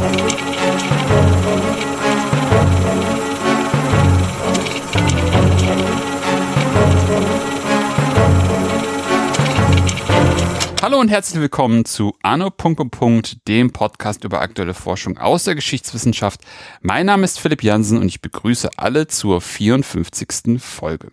Hallo und herzlich willkommen zu Anno. dem Podcast über aktuelle Forschung aus der Geschichtswissenschaft. Mein Name ist Philipp Jansen und ich begrüße alle zur 54. Folge.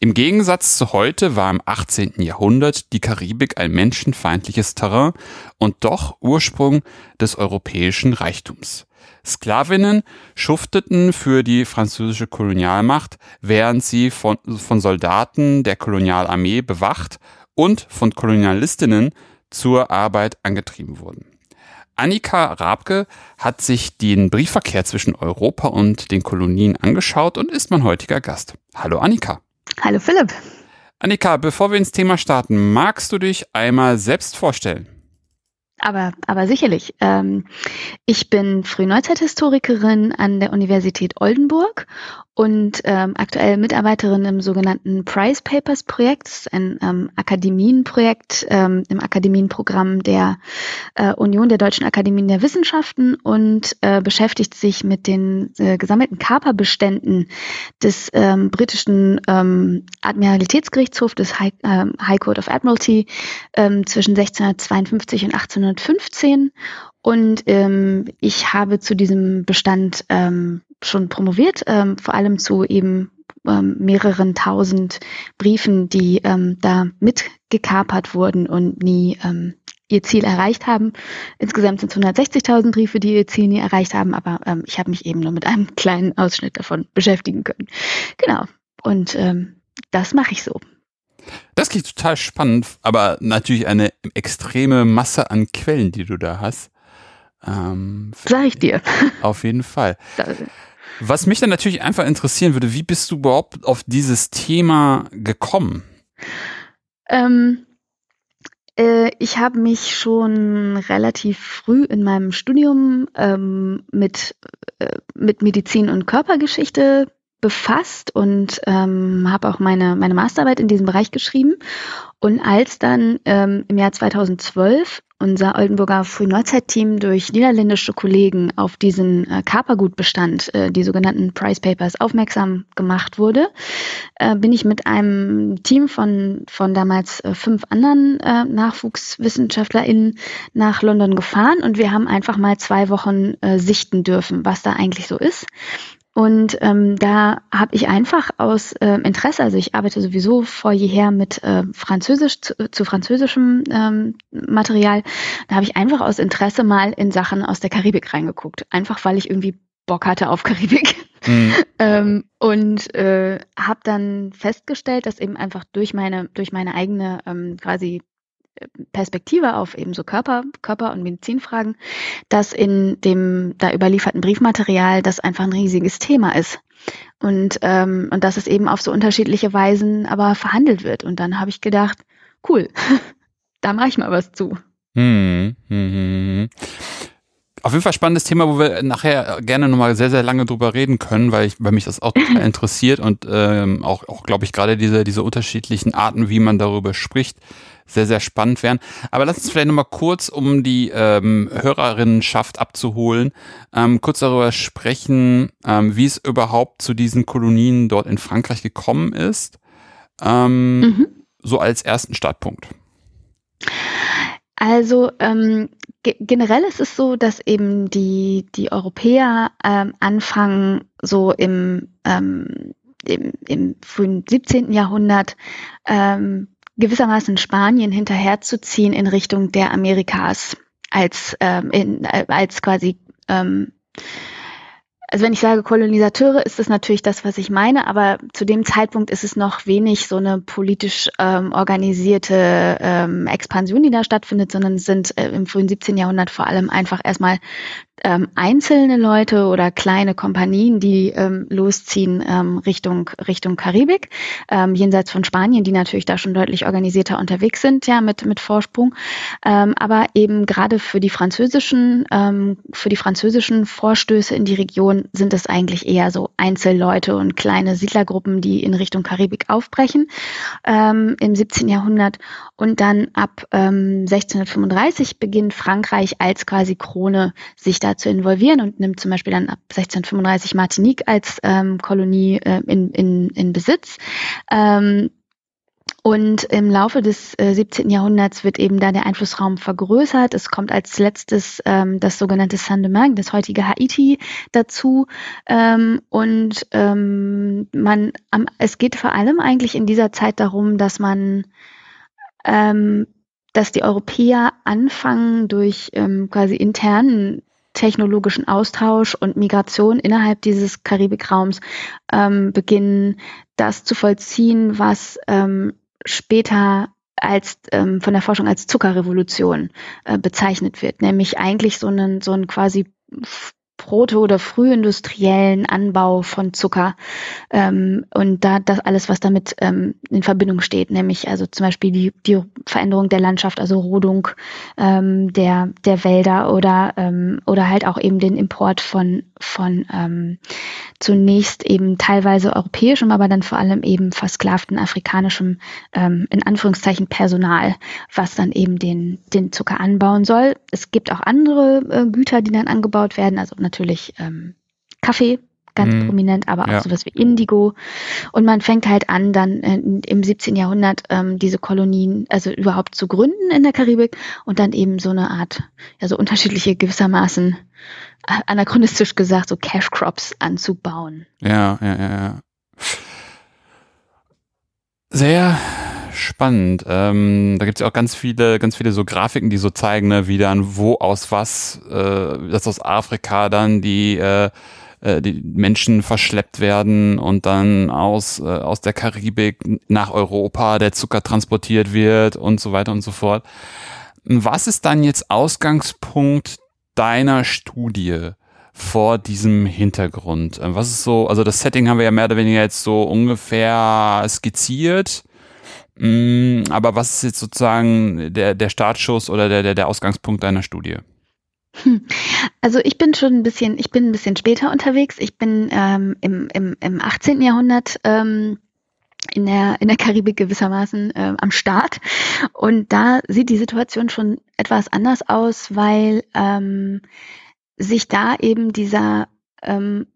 Im Gegensatz zu heute war im 18. Jahrhundert die Karibik ein menschenfeindliches Terrain und doch Ursprung des europäischen Reichtums. Sklavinnen schufteten für die französische Kolonialmacht, während sie von, von Soldaten der Kolonialarmee bewacht und von Kolonialistinnen zur Arbeit angetrieben wurden. Annika Rabke hat sich den Briefverkehr zwischen Europa und den Kolonien angeschaut und ist mein heutiger Gast. Hallo Annika. Hallo Philipp. Annika, bevor wir ins Thema starten, magst du dich einmal selbst vorstellen? Aber, aber sicherlich. Ähm, ich bin Frühneuzeithistorikerin an der Universität Oldenburg und ähm, aktuell Mitarbeiterin im sogenannten Prize Papers Projekt, das ist ein ähm, Akademienprojekt ähm, im Akademienprogramm der äh, Union der Deutschen Akademien der Wissenschaften und äh, beschäftigt sich mit den äh, gesammelten Kaperbeständen des ähm, britischen ähm, Admiralitätsgerichtshofs des High, ähm, High Court of Admiralty ähm, zwischen 1652 und 1815 und ähm, ich habe zu diesem Bestand ähm, schon promoviert, ähm, vor allem zu eben ähm, mehreren tausend Briefen, die ähm, da mitgekapert wurden und nie ähm, ihr Ziel erreicht haben. Insgesamt sind es 160.000 Briefe, die ihr Ziel nie erreicht haben, aber ähm, ich habe mich eben nur mit einem kleinen Ausschnitt davon beschäftigen können. Genau. Und ähm, das mache ich so. Das klingt total spannend, aber natürlich eine extreme Masse an Quellen, die du da hast. Ähm, Sag ich dir. Auf jeden Fall. Was mich dann natürlich einfach interessieren würde, wie bist du überhaupt auf dieses Thema gekommen? Ähm, äh, ich habe mich schon relativ früh in meinem Studium ähm, mit, äh, mit Medizin und Körpergeschichte befasst und ähm, habe auch meine, meine Masterarbeit in diesem Bereich geschrieben. Und als dann ähm, im Jahr 2012 unser Oldenburger Frühneuzeit-Team durch niederländische Kollegen auf diesen äh, Kapergutbestand, äh, die sogenannten Price Papers, aufmerksam gemacht wurde, äh, bin ich mit einem Team von, von damals äh, fünf anderen äh, NachwuchswissenschaftlerInnen nach London gefahren und wir haben einfach mal zwei Wochen äh, sichten dürfen, was da eigentlich so ist. Und ähm, da habe ich einfach aus äh, Interesse, also ich arbeite sowieso vor jeher mit äh, Französisch zu, zu französischem ähm, Material, da habe ich einfach aus Interesse mal in Sachen aus der Karibik reingeguckt. Einfach weil ich irgendwie Bock hatte auf Karibik. Mhm. ähm, und äh, habe dann festgestellt, dass eben einfach durch meine, durch meine eigene ähm, quasi Perspektive auf eben so Körper, Körper- und Medizinfragen, dass in dem da überlieferten Briefmaterial das einfach ein riesiges Thema ist. Und, ähm, und dass es eben auf so unterschiedliche Weisen aber verhandelt wird. Und dann habe ich gedacht, cool, da mache ich mal was zu. Hm, hm, hm, hm. Auf jeden Fall spannendes Thema, wo wir nachher gerne nochmal sehr, sehr lange drüber reden können, weil ich, weil mich das auch total interessiert und ähm, auch, auch glaube ich, gerade diese, diese unterschiedlichen Arten, wie man darüber spricht, sehr, sehr spannend wären. Aber lass uns vielleicht nochmal kurz, um die ähm, Hörerinnenschaft abzuholen, ähm, kurz darüber sprechen, ähm, wie es überhaupt zu diesen Kolonien dort in Frankreich gekommen ist. Ähm, mhm. So als ersten Startpunkt. Also ähm, ge generell ist es so, dass eben die, die Europäer ähm, anfangen, so im, ähm, im, im frühen 17. Jahrhundert ähm, gewissermaßen Spanien hinterherzuziehen in Richtung der Amerikas als, ähm, in, äh, als quasi ähm, also wenn ich sage Kolonisateure, ist das natürlich das, was ich meine, aber zu dem Zeitpunkt ist es noch wenig so eine politisch ähm, organisierte ähm, Expansion, die da stattfindet, sondern sind äh, im frühen 17. Jahrhundert vor allem einfach erstmal ähm, einzelne Leute oder kleine Kompanien, die ähm, losziehen ähm, Richtung Richtung Karibik, ähm, jenseits von Spanien, die natürlich da schon deutlich organisierter unterwegs sind, ja mit mit Vorsprung, ähm, aber eben gerade für die französischen ähm, für die französischen Vorstöße in die Region sind es eigentlich eher so Einzelleute und kleine Siedlergruppen, die in Richtung Karibik aufbrechen ähm, im 17. Jahrhundert. Und dann ab ähm, 1635 beginnt Frankreich als quasi Krone sich da zu involvieren und nimmt zum Beispiel dann ab 1635 Martinique als ähm, Kolonie äh, in, in, in Besitz. Ähm, und im Laufe des äh, 17. Jahrhunderts wird eben da der Einflussraum vergrößert. Es kommt als letztes ähm, das sogenannte Saint-Domingue, das heutige Haiti, dazu. Ähm, und ähm, man, am, es geht vor allem eigentlich in dieser Zeit darum, dass man, ähm, dass die Europäer anfangen durch ähm, quasi internen technologischen Austausch und Migration innerhalb dieses Karibikraums ähm, beginnen, das zu vollziehen, was ähm, später als ähm, von der Forschung als Zuckerrevolution äh, bezeichnet wird, nämlich eigentlich so einen so ein quasi proto- oder frühindustriellen Anbau von Zucker. Ähm, und da das alles, was damit ähm, in Verbindung steht, nämlich also zum Beispiel die, die Veränderung der Landschaft, also Rodung ähm, der, der Wälder oder, ähm, oder halt auch eben den Import von, von ähm, zunächst eben teilweise europäischem, aber dann vor allem eben versklavten afrikanischem, ähm, in Anführungszeichen Personal, was dann eben den, den Zucker anbauen soll. Es gibt auch andere äh, Güter, die dann angebaut werden, also natürlich ähm, Kaffee, ganz mhm. prominent, aber auch ja. sowas wie Indigo. Und man fängt halt an, dann im 17. Jahrhundert ähm, diese Kolonien, also überhaupt zu gründen in der Karibik und dann eben so eine Art, ja so unterschiedliche gewissermaßen anachronistisch gesagt, so Cash Crops anzubauen. Ja, ja, ja. Sehr spannend. Ähm, da gibt es ja auch ganz viele, ganz viele so Grafiken, die so zeigen, ne, wie dann wo aus was, äh, dass aus Afrika dann die äh, äh, die Menschen verschleppt werden und dann aus äh, aus der Karibik nach Europa der Zucker transportiert wird und so weiter und so fort. Was ist dann jetzt Ausgangspunkt deiner Studie? vor diesem Hintergrund? Äh, was ist so, also das Setting haben wir ja mehr oder weniger jetzt so ungefähr skizziert. Mm, aber was ist jetzt sozusagen der, der Startschuss oder der, der, der Ausgangspunkt deiner Studie? Hm. Also ich bin schon ein bisschen, ich bin ein bisschen später unterwegs. Ich bin ähm, im, im, im 18. Jahrhundert ähm, in der, in der Karibik gewissermaßen äh, am Start. Und da sieht die Situation schon etwas anders aus, weil ähm, sich da eben dieser ähm,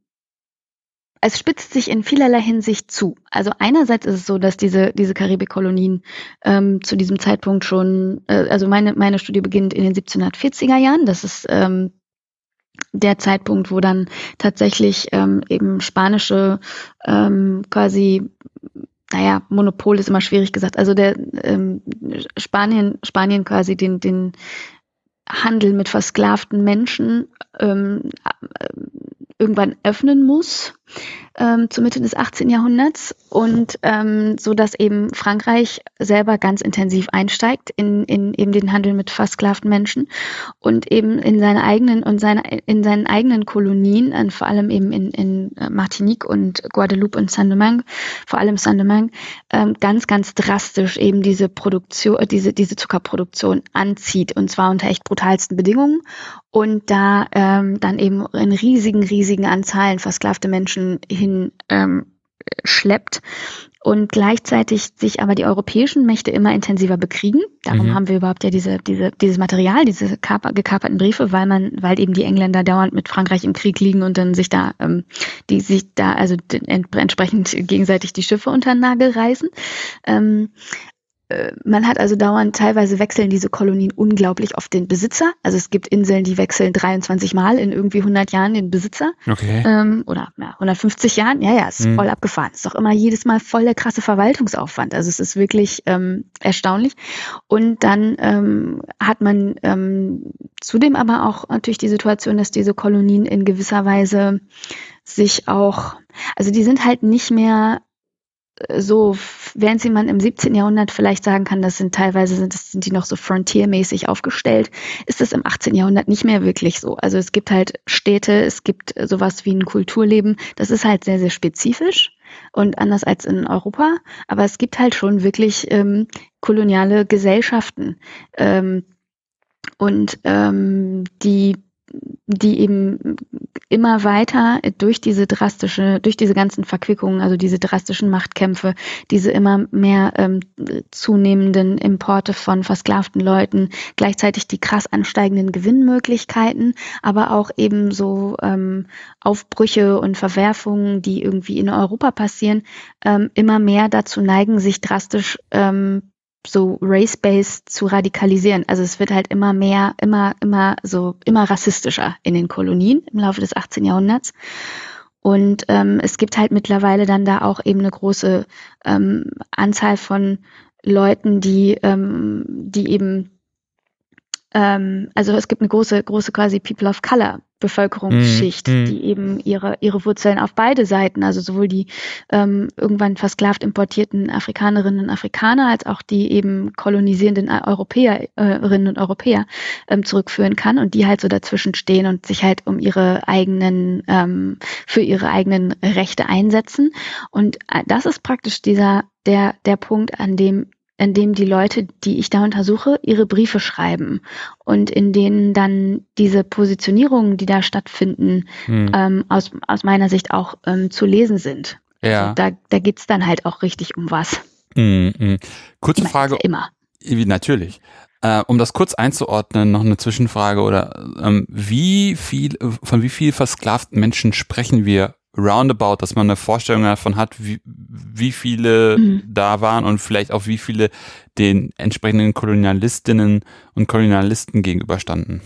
es spitzt sich in vielerlei Hinsicht zu. Also einerseits ist es so, dass diese, diese Karibikkolonien ähm, zu diesem Zeitpunkt schon, äh, also meine, meine Studie beginnt in den 1740er Jahren. Das ist ähm, der Zeitpunkt, wo dann tatsächlich ähm, eben spanische ähm, quasi naja, Monopol ist immer schwierig gesagt. Also der ähm, Spanien, Spanien quasi den, den Handel mit versklavten Menschen ähm, äh, irgendwann öffnen muss ähm, zur Mitte des 18. Jahrhunderts und ähm, so dass eben Frankreich selber ganz intensiv einsteigt in, in eben den Handel mit versklavten Menschen und eben in seine eigenen und seine in seinen eigenen Kolonien, äh, vor allem eben in, in äh, Martinique und Guadeloupe und Saint-Domingue, vor allem Saint-Domingue, ähm, ganz ganz drastisch eben diese Produktion, äh, diese diese Zuckerproduktion anzieht und zwar unter echt brutalsten Bedingungen und da ähm, dann eben in riesigen riesigen Anzahlen versklavte Menschen hin ähm, schleppt und gleichzeitig sich aber die europäischen Mächte immer intensiver bekriegen. Darum mhm. haben wir überhaupt ja diese, diese, dieses Material, diese kaper, gekaperten Briefe, weil man, weil eben die Engländer dauernd mit Frankreich im Krieg liegen und dann sich da, ähm, die sich da also entsprechend gegenseitig die Schiffe unter den Nagel reißen. Ähm, äh, man hat also dauernd, teilweise wechseln diese Kolonien unglaublich oft den Besitzer. Also es gibt Inseln, die wechseln 23 Mal in irgendwie 100 Jahren den Besitzer. Okay. Ähm, oder ja, 150 Jahren. Ja, ja, ist hm. voll abgefahren. Ist doch immer jedes Mal voll der krasse Verwaltungsaufwand. Also es ist wirklich ähm, erstaunlich. Und dann ähm, hat man ähm, zudem aber auch natürlich die Situation, dass diese Kolonien in gewisser Weise sich auch, also die sind halt nicht mehr so, während sie man im 17. Jahrhundert vielleicht sagen kann, das sind teilweise sind, das sind die noch so frontiermäßig aufgestellt, ist es im 18. Jahrhundert nicht mehr wirklich so. Also es gibt halt Städte, es gibt sowas wie ein Kulturleben, das ist halt sehr, sehr spezifisch und anders als in Europa, aber es gibt halt schon wirklich ähm, koloniale Gesellschaften ähm, und ähm, die die eben immer weiter durch diese drastische, durch diese ganzen Verquickungen, also diese drastischen Machtkämpfe, diese immer mehr ähm, zunehmenden Importe von versklavten Leuten, gleichzeitig die krass ansteigenden Gewinnmöglichkeiten, aber auch eben so ähm, Aufbrüche und Verwerfungen, die irgendwie in Europa passieren, ähm, immer mehr dazu neigen, sich drastisch ähm, so race-based zu radikalisieren. Also es wird halt immer mehr, immer, immer so, immer rassistischer in den Kolonien im Laufe des 18. Jahrhunderts. Und ähm, es gibt halt mittlerweile dann da auch eben eine große ähm, Anzahl von Leuten, die, ähm, die eben ähm, also es gibt eine große, große quasi People of Color Bevölkerungsschicht, mm, mm. die eben ihre, ihre Wurzeln auf beide Seiten, also sowohl die ähm, irgendwann versklavt importierten Afrikanerinnen und Afrikaner als auch die eben kolonisierenden Europäerinnen und Europäer ähm, zurückführen kann und die halt so dazwischen stehen und sich halt um ihre eigenen, ähm, für ihre eigenen Rechte einsetzen. Und äh, das ist praktisch dieser, der, der Punkt, an dem in dem die Leute, die ich da untersuche, ihre Briefe schreiben und in denen dann diese Positionierungen, die da stattfinden, hm. ähm, aus, aus meiner Sicht auch ähm, zu lesen sind. Ja. Also da da geht's dann halt auch richtig um was. Hm, hm. Kurze immer, Frage. Immer. Natürlich. Äh, um das kurz einzuordnen, noch eine Zwischenfrage oder ähm, wie viel, von wie viel versklavten Menschen sprechen wir roundabout, dass man eine Vorstellung davon hat, wie, wie viele mhm. da waren und vielleicht auch wie viele den entsprechenden Kolonialistinnen und Kolonialisten gegenüberstanden?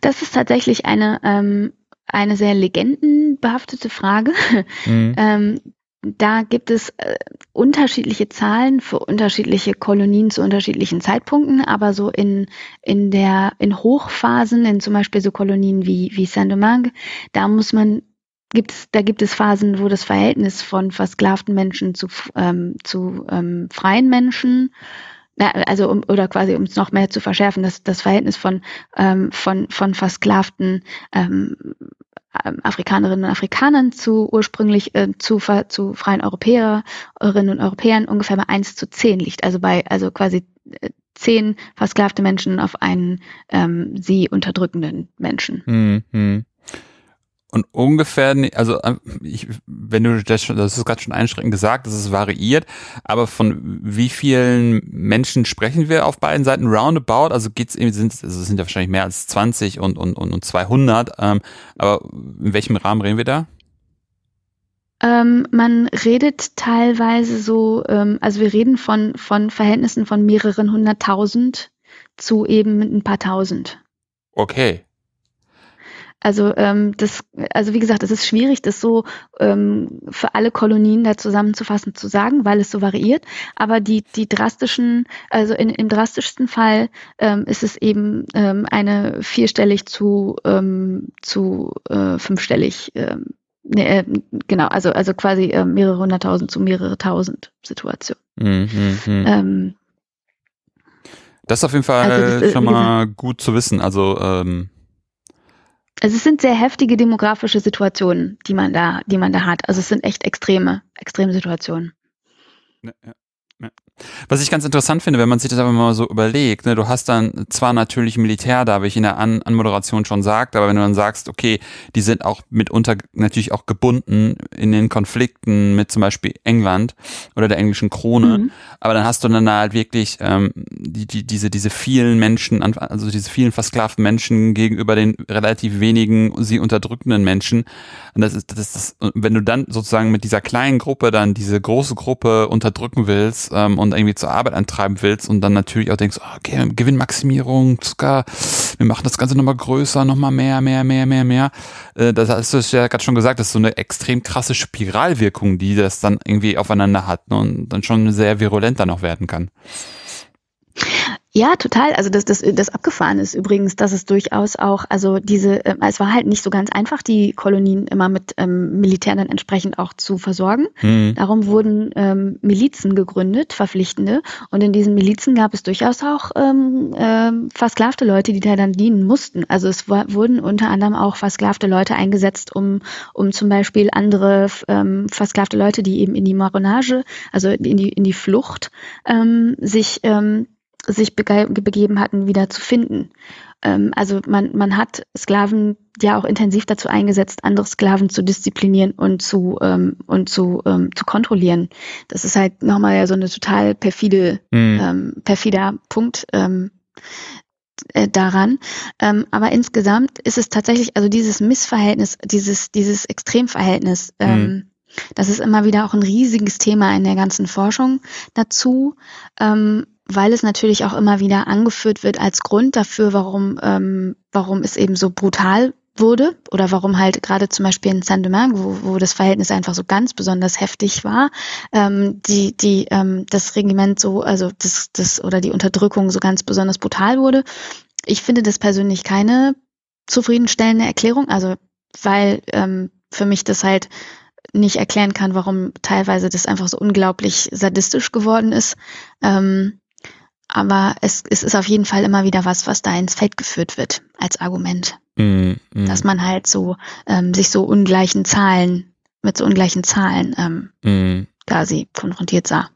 Das ist tatsächlich eine, ähm, eine sehr legendenbehaftete Frage. Mhm. ähm, da gibt es äh, unterschiedliche Zahlen für unterschiedliche Kolonien zu unterschiedlichen Zeitpunkten, aber so in, in der, in Hochphasen, in zum Beispiel so Kolonien wie, wie Saint-Domingue, da muss man gibt's, da gibt es Phasen, wo das Verhältnis von versklavten Menschen zu, ähm, zu ähm, freien Menschen also um, oder quasi um es noch mehr zu verschärfen, das, das Verhältnis von, ähm, von, von versklavten ähm, ähm Afrikanerinnen und Afrikanern zu ursprünglich äh, zu, zu freien Europäerinnen und Europäern ungefähr bei eins zu zehn liegt. Also bei also quasi äh, zehn versklavte Menschen auf einen ähm, sie unterdrückenden Menschen. Mhm. Und ungefähr, also ähm, ich, wenn du das schon, das ist gerade schon einschränkend gesagt, dass es variiert, aber von wie vielen Menschen sprechen wir auf beiden Seiten roundabout? Also geht's eben, sind, also es sind ja wahrscheinlich mehr als 20 und, und, und, und 200, ähm, aber in welchem Rahmen reden wir da? Ähm, man redet teilweise so, ähm, also wir reden von, von Verhältnissen von mehreren hunderttausend zu eben ein paar tausend. Okay. Also ähm, das, also wie gesagt, es ist schwierig, das so ähm, für alle Kolonien da zusammenzufassen zu sagen, weil es so variiert. Aber die die drastischen, also in, im drastischsten Fall ähm, ist es eben ähm, eine vierstellig zu ähm, zu äh, fünfstellig. Ähm, nee, äh, genau, also also quasi äh, mehrere hunderttausend zu mehrere tausend Situation. Mhm, mh. ähm, das ist auf jeden Fall also das, schon mal gut zu wissen. Also ähm, also es sind sehr heftige demografische Situationen, die man da, die man da hat. Also es sind echt extreme, extreme Situationen. Ja, ja. Was ich ganz interessant finde, wenn man sich das aber mal so überlegt, ne, du hast dann zwar natürlich Militär da, wie ich in der An Anmoderation schon sagte, aber wenn du dann sagst, okay, die sind auch mitunter natürlich auch gebunden in den Konflikten mit zum Beispiel England oder der englischen Krone, mhm. aber dann hast du dann halt wirklich ähm, die, die, diese, diese vielen Menschen, also diese vielen versklavten Menschen gegenüber den relativ wenigen sie unterdrückenden Menschen. Und das ist, das ist, wenn du dann sozusagen mit dieser kleinen Gruppe dann diese große Gruppe unterdrücken willst, ähm, und irgendwie zur Arbeit antreiben willst und dann natürlich auch denkst, ah, okay, Gewinnmaximierung, Zucker, wir machen das Ganze nochmal größer, nochmal mehr, mehr, mehr, mehr, mehr. Äh, das hast du ja gerade schon gesagt, das ist so eine extrem krasse Spiralwirkung, die das dann irgendwie aufeinander hat ne, und dann schon sehr virulent dann auch werden kann. Ja, total. Also das, das, das abgefahren ist übrigens, dass es durchaus auch, also diese, äh, es war halt nicht so ganz einfach, die Kolonien immer mit ähm, Militär dann entsprechend auch zu versorgen. Mhm. Darum wurden ähm, Milizen gegründet, verpflichtende. Und in diesen Milizen gab es durchaus auch ähm, äh, versklavte Leute, die da dann dienen mussten. Also es war, wurden unter anderem auch versklavte Leute eingesetzt, um, um zum Beispiel andere ähm, versklavte Leute, die eben in die Maronage, also in die, in die Flucht, ähm, sich ähm, sich bege begeben hatten, wieder zu finden. Ähm, also man, man hat Sklaven ja auch intensiv dazu eingesetzt, andere Sklaven zu disziplinieren und zu ähm, und zu ähm, zu kontrollieren. Das ist halt nochmal ja so eine total perfide mhm. ähm, perfider Punkt ähm, äh, daran. Ähm, aber insgesamt ist es tatsächlich, also dieses Missverhältnis, dieses dieses Extremverhältnis. Ähm, mhm. Das ist immer wieder auch ein riesiges Thema in der ganzen Forschung dazu. Ähm, weil es natürlich auch immer wieder angeführt wird als Grund dafür, warum, ähm, warum es eben so brutal wurde oder warum halt gerade zum Beispiel in Saint-Domingue, wo, wo das Verhältnis einfach so ganz besonders heftig war, ähm, die, die, ähm, das Regiment so, also das, das oder die Unterdrückung so ganz besonders brutal wurde. Ich finde das persönlich keine zufriedenstellende Erklärung, also weil ähm, für mich das halt nicht erklären kann, warum teilweise das einfach so unglaublich sadistisch geworden ist. Ähm, aber es, es ist auf jeden Fall immer wieder was, was da ins Feld geführt wird als Argument. Mm, mm. Dass man halt so ähm, sich so ungleichen Zahlen, mit so ungleichen Zahlen ähm, mm. da sie konfrontiert sah.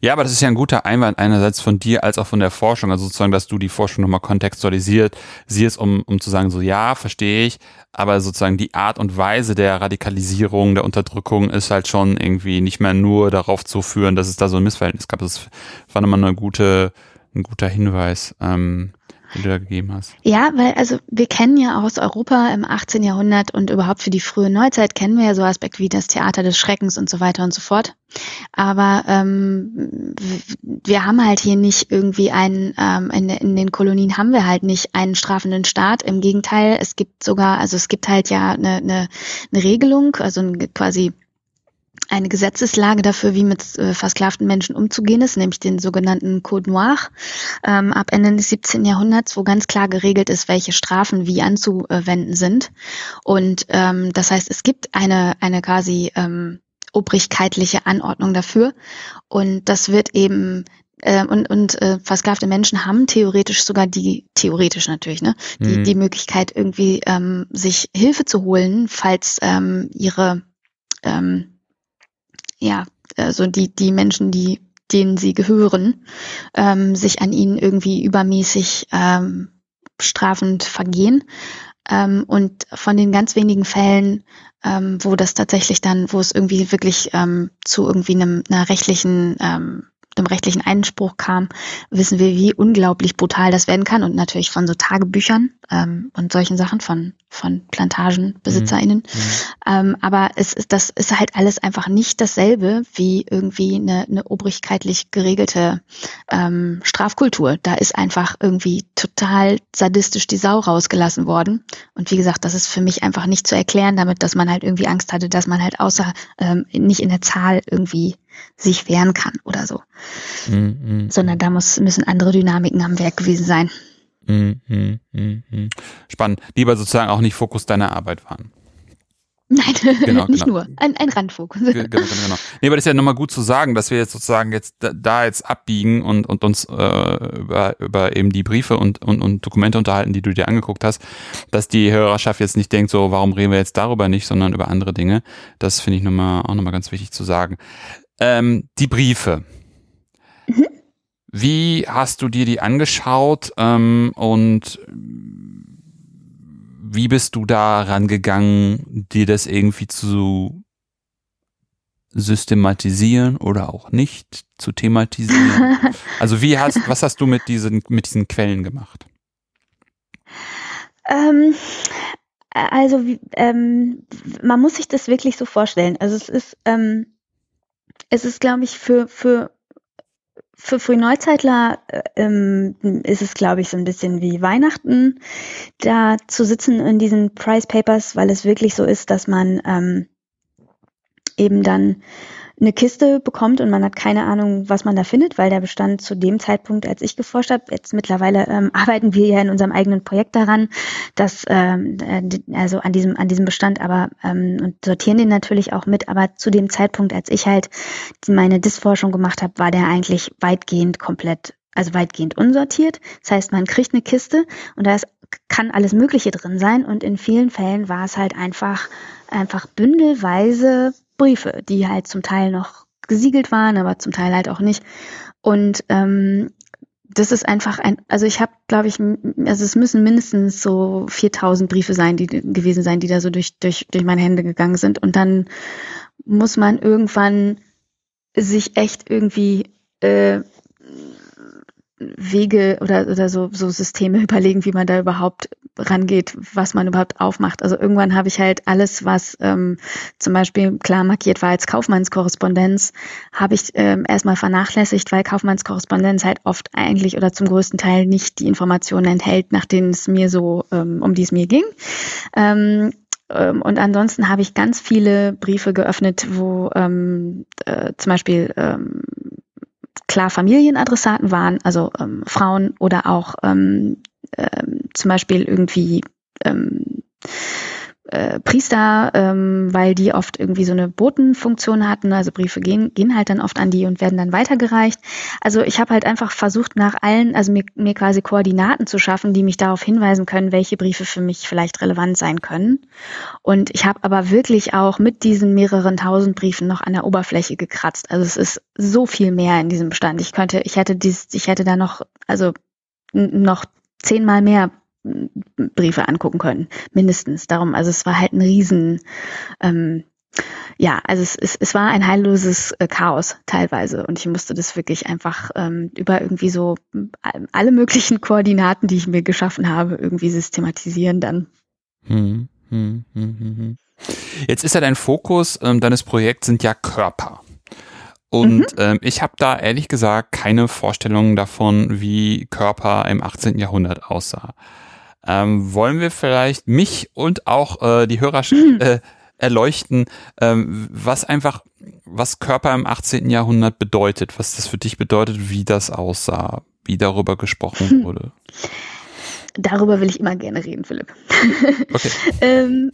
Ja, aber das ist ja ein guter Einwand einerseits von dir als auch von der Forschung, also sozusagen, dass du die Forschung nochmal kontextualisiert siehst, um, um zu sagen, so ja, verstehe ich, aber sozusagen die Art und Weise der Radikalisierung, der Unterdrückung ist halt schon irgendwie nicht mehr nur darauf zu führen, dass es da so ein Missverhältnis gab. Das war nochmal eine gute ein guter Hinweis, ähm, den du da gegeben hast. Ja, weil also wir kennen ja aus Europa im 18. Jahrhundert und überhaupt für die frühe Neuzeit kennen wir ja so Aspekte wie das Theater des Schreckens und so weiter und so fort. Aber ähm, wir haben halt hier nicht irgendwie einen, ähm, in, in den Kolonien haben wir halt nicht einen strafenden Staat. Im Gegenteil, es gibt sogar, also es gibt halt ja eine, eine, eine Regelung, also quasi eine Gesetzeslage dafür, wie mit äh, versklavten Menschen umzugehen ist, nämlich den sogenannten Code Noir ähm, ab Ende des 17. Jahrhunderts, wo ganz klar geregelt ist, welche Strafen wie anzuwenden sind. Und ähm, das heißt, es gibt eine, eine quasi ähm, obrigkeitliche Anordnung dafür. Und das wird eben äh, und, und äh, versklavte Menschen haben theoretisch sogar die, theoretisch natürlich, ne, die, mhm. die Möglichkeit, irgendwie ähm, sich Hilfe zu holen, falls ähm, ihre ähm, ja, also die, die Menschen, die, denen sie gehören, ähm, sich an ihnen irgendwie übermäßig ähm, strafend vergehen. Ähm, und von den ganz wenigen Fällen, ähm, wo das tatsächlich dann, wo es irgendwie wirklich ähm, zu irgendwie einem, einer rechtlichen ähm, einem rechtlichen Einspruch kam, wissen wir, wie unglaublich brutal das werden kann und natürlich von so Tagebüchern ähm, und solchen Sachen von von PlantagenbesitzerInnen. Mhm. mhm. Ähm, aber es ist, das ist halt alles einfach nicht dasselbe wie irgendwie eine, eine obrigkeitlich geregelte ähm, Strafkultur. Da ist einfach irgendwie total sadistisch die Sau rausgelassen worden. Und wie gesagt, das ist für mich einfach nicht zu erklären, damit, dass man halt irgendwie Angst hatte, dass man halt außer ähm, nicht in der Zahl irgendwie sich wehren kann oder so. Mhm, mhm. Sondern da muss, müssen andere Dynamiken am Werk gewesen sein. Mhm, mhm, mhm, Spannend. Die aber sozusagen auch nicht Fokus deiner Arbeit waren. Nein, genau, nicht genau. nur. Ein, ein Randfokus. Genau, genau, genau. Nee, aber das ist ja nochmal gut zu sagen, dass wir jetzt sozusagen jetzt da, da jetzt abbiegen und, und uns äh, über, über eben die Briefe und, und, und Dokumente unterhalten, die du dir angeguckt hast, dass die Hörerschaft jetzt nicht denkt, so, warum reden wir jetzt darüber nicht, sondern über andere Dinge. Das finde ich nochmal, auch nochmal ganz wichtig zu sagen. Ähm, die Briefe. Mhm. Wie hast du dir die angeschaut ähm, und wie bist du da rangegangen, dir das irgendwie zu systematisieren oder auch nicht zu thematisieren? also wie hast, was hast du mit diesen, mit diesen Quellen gemacht? Ähm, also ähm, man muss sich das wirklich so vorstellen. Also es ist, ähm, es ist, glaube ich, für, für für Frühneuzeitler äh, ähm, ist es, glaube ich, so ein bisschen wie Weihnachten, da zu sitzen in diesen Price Papers, weil es wirklich so ist, dass man ähm, eben dann eine Kiste bekommt und man hat keine Ahnung, was man da findet, weil der Bestand zu dem Zeitpunkt, als ich geforscht habe, jetzt mittlerweile ähm, arbeiten wir ja in unserem eigenen Projekt daran, dass ähm, äh, also an diesem an diesem Bestand, aber ähm, und sortieren den natürlich auch mit, aber zu dem Zeitpunkt, als ich halt meine Disforschung gemacht habe, war der eigentlich weitgehend komplett also weitgehend unsortiert. Das heißt, man kriegt eine Kiste und da ist, kann alles Mögliche drin sein. Und in vielen Fällen war es halt einfach einfach bündelweise Briefe, die halt zum Teil noch gesiegelt waren, aber zum Teil halt auch nicht. Und ähm, das ist einfach ein, also ich habe, glaube ich, also es müssen mindestens so 4000 Briefe sein, die gewesen sein, die da so durch, durch, durch meine Hände gegangen sind. Und dann muss man irgendwann sich echt irgendwie äh, Wege oder, oder so, so Systeme überlegen, wie man da überhaupt rangeht, was man überhaupt aufmacht. Also irgendwann habe ich halt alles, was ähm, zum Beispiel klar markiert war als Kaufmannskorrespondenz, habe ich ähm, erstmal vernachlässigt, weil Kaufmannskorrespondenz halt oft eigentlich oder zum größten Teil nicht die Informationen enthält, nach denen es mir so, ähm, um die es mir ging. Ähm, ähm und ansonsten habe ich ganz viele Briefe geöffnet, wo ähm, äh, zum Beispiel ähm, klar Familienadressaten waren, also ähm, Frauen oder auch ähm, ähm, zum Beispiel irgendwie ähm, äh, Priester, ähm, weil die oft irgendwie so eine Botenfunktion hatten. Also Briefe gehen, gehen halt dann oft an die und werden dann weitergereicht. Also ich habe halt einfach versucht, nach allen, also mir, mir quasi Koordinaten zu schaffen, die mich darauf hinweisen können, welche Briefe für mich vielleicht relevant sein können. Und ich habe aber wirklich auch mit diesen mehreren tausend Briefen noch an der Oberfläche gekratzt. Also es ist so viel mehr in diesem Bestand. Ich könnte, ich hätte dies, ich hätte da noch, also noch zehnmal mehr Briefe angucken können, mindestens. Darum, also es war halt ein Riesen, ähm, ja, also es, es, es war ein heilloses äh, Chaos teilweise und ich musste das wirklich einfach ähm, über irgendwie so alle möglichen Koordinaten, die ich mir geschaffen habe, irgendwie systematisieren dann. Hm, hm, hm, hm, hm. Jetzt ist ja dein Fokus ähm, deines Projekts sind ja Körper. Und mhm. ähm, ich habe da ehrlich gesagt keine Vorstellung davon, wie Körper im 18. Jahrhundert aussah. Ähm, wollen wir vielleicht mich und auch äh, die Hörer mhm. äh, erleuchten, ähm, was einfach, was Körper im 18. Jahrhundert bedeutet, was das für dich bedeutet, wie das aussah, wie darüber gesprochen hm. wurde? Darüber will ich immer gerne reden, Philipp. Okay. ähm,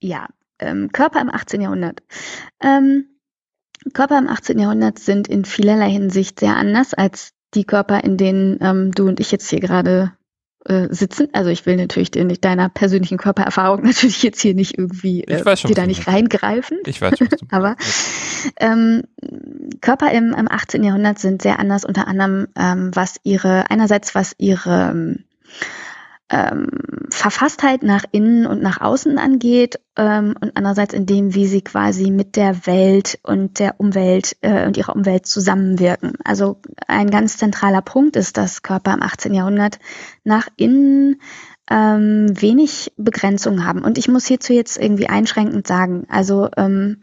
ja, ähm, Körper im 18. Jahrhundert. Ähm, Körper im 18. Jahrhundert sind in vielerlei Hinsicht sehr anders als die Körper, in denen ähm, du und ich jetzt hier gerade äh, sitzen. Also ich will natürlich dir nicht deiner persönlichen Körpererfahrung natürlich jetzt hier nicht irgendwie äh, schon, dir da nicht reingreifen. Ich weiß schon. Aber ähm, Körper im, im 18. Jahrhundert sind sehr anders, unter anderem ähm, was ihre einerseits was ihre ähm, Verfasstheit nach innen und nach außen angeht ähm, und andererseits in dem, wie sie quasi mit der Welt und der Umwelt äh, und ihrer Umwelt zusammenwirken. Also ein ganz zentraler Punkt ist, dass Körper im 18. Jahrhundert nach innen ähm, wenig Begrenzungen haben. Und ich muss hierzu jetzt irgendwie einschränkend sagen, also ähm,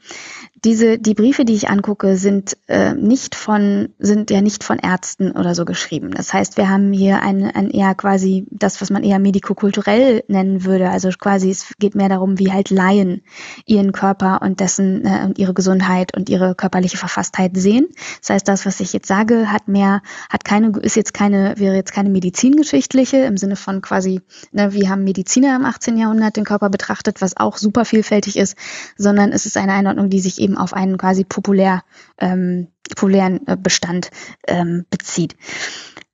diese, die Briefe, die ich angucke, sind äh, nicht von, sind ja nicht von Ärzten oder so geschrieben. Das heißt, wir haben hier ein, ein eher quasi das, was man eher medikokulturell nennen würde. Also quasi, es geht mehr darum, wie halt Laien ihren Körper und dessen äh, und ihre Gesundheit und ihre körperliche Verfasstheit sehen. Das heißt, das, was ich jetzt sage, hat mehr, hat keine, ist jetzt keine, wäre jetzt keine medizingeschichtliche im Sinne von quasi, ne, wie haben Mediziner im 18. Jahrhundert den Körper betrachtet, was auch super vielfältig ist, sondern es ist eine Einordnung, die sich eben eben auf einen quasi populär, ähm, populären äh, Bestand ähm, bezieht.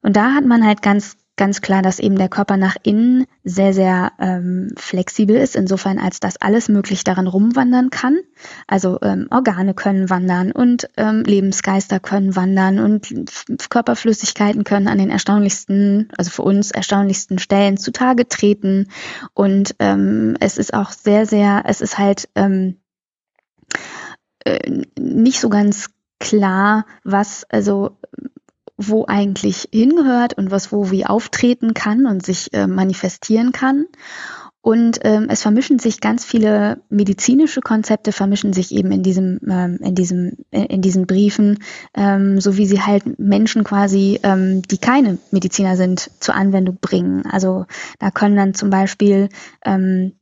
Und da hat man halt ganz ganz klar, dass eben der Körper nach innen sehr, sehr ähm, flexibel ist, insofern als dass alles möglich daran rumwandern kann. Also ähm, Organe können wandern und ähm, Lebensgeister können wandern und Körperflüssigkeiten können an den erstaunlichsten, also für uns erstaunlichsten Stellen zutage treten. Und ähm, es ist auch sehr, sehr, es ist halt ähm, äh, nicht so ganz klar, was also wo eigentlich hingehört und was wo wie auftreten kann und sich äh, manifestieren kann. Und ähm, es vermischen sich ganz viele medizinische Konzepte, vermischen sich eben in diesem, ähm, in diesem, in diesen Briefen, ähm, so wie sie halt Menschen quasi, ähm, die keine Mediziner sind, zur Anwendung bringen. Also da können dann zum Beispiel ähm,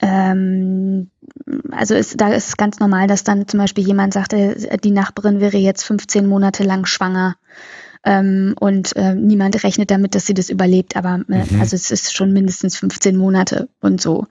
ähm, also ist, da ist es ganz normal, dass dann zum Beispiel jemand sagt, äh, die Nachbarin wäre jetzt 15 Monate lang schwanger. Ähm, und äh, niemand rechnet damit, dass sie das überlebt, aber äh, mhm. also es ist schon mindestens 15 Monate und so.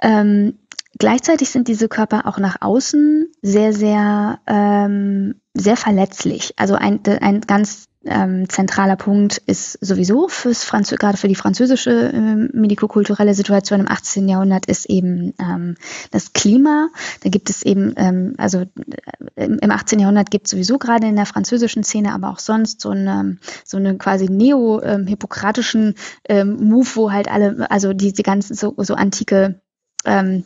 Ähm, gleichzeitig sind diese Körper auch nach außen sehr, sehr, ähm, sehr verletzlich. Also ein, ein ganz ähm, zentraler Punkt ist sowieso fürs Franz gerade für die französische äh, medikokulturelle Situation im 18. Jahrhundert ist eben ähm, das Klima. Da gibt es eben, ähm, also äh, im 18. Jahrhundert gibt es sowieso gerade in der französischen Szene, aber auch sonst so eine, so eine quasi neo-hippokratischen ähm, Move, wo halt alle, also diese ganzen so, so antike ähm,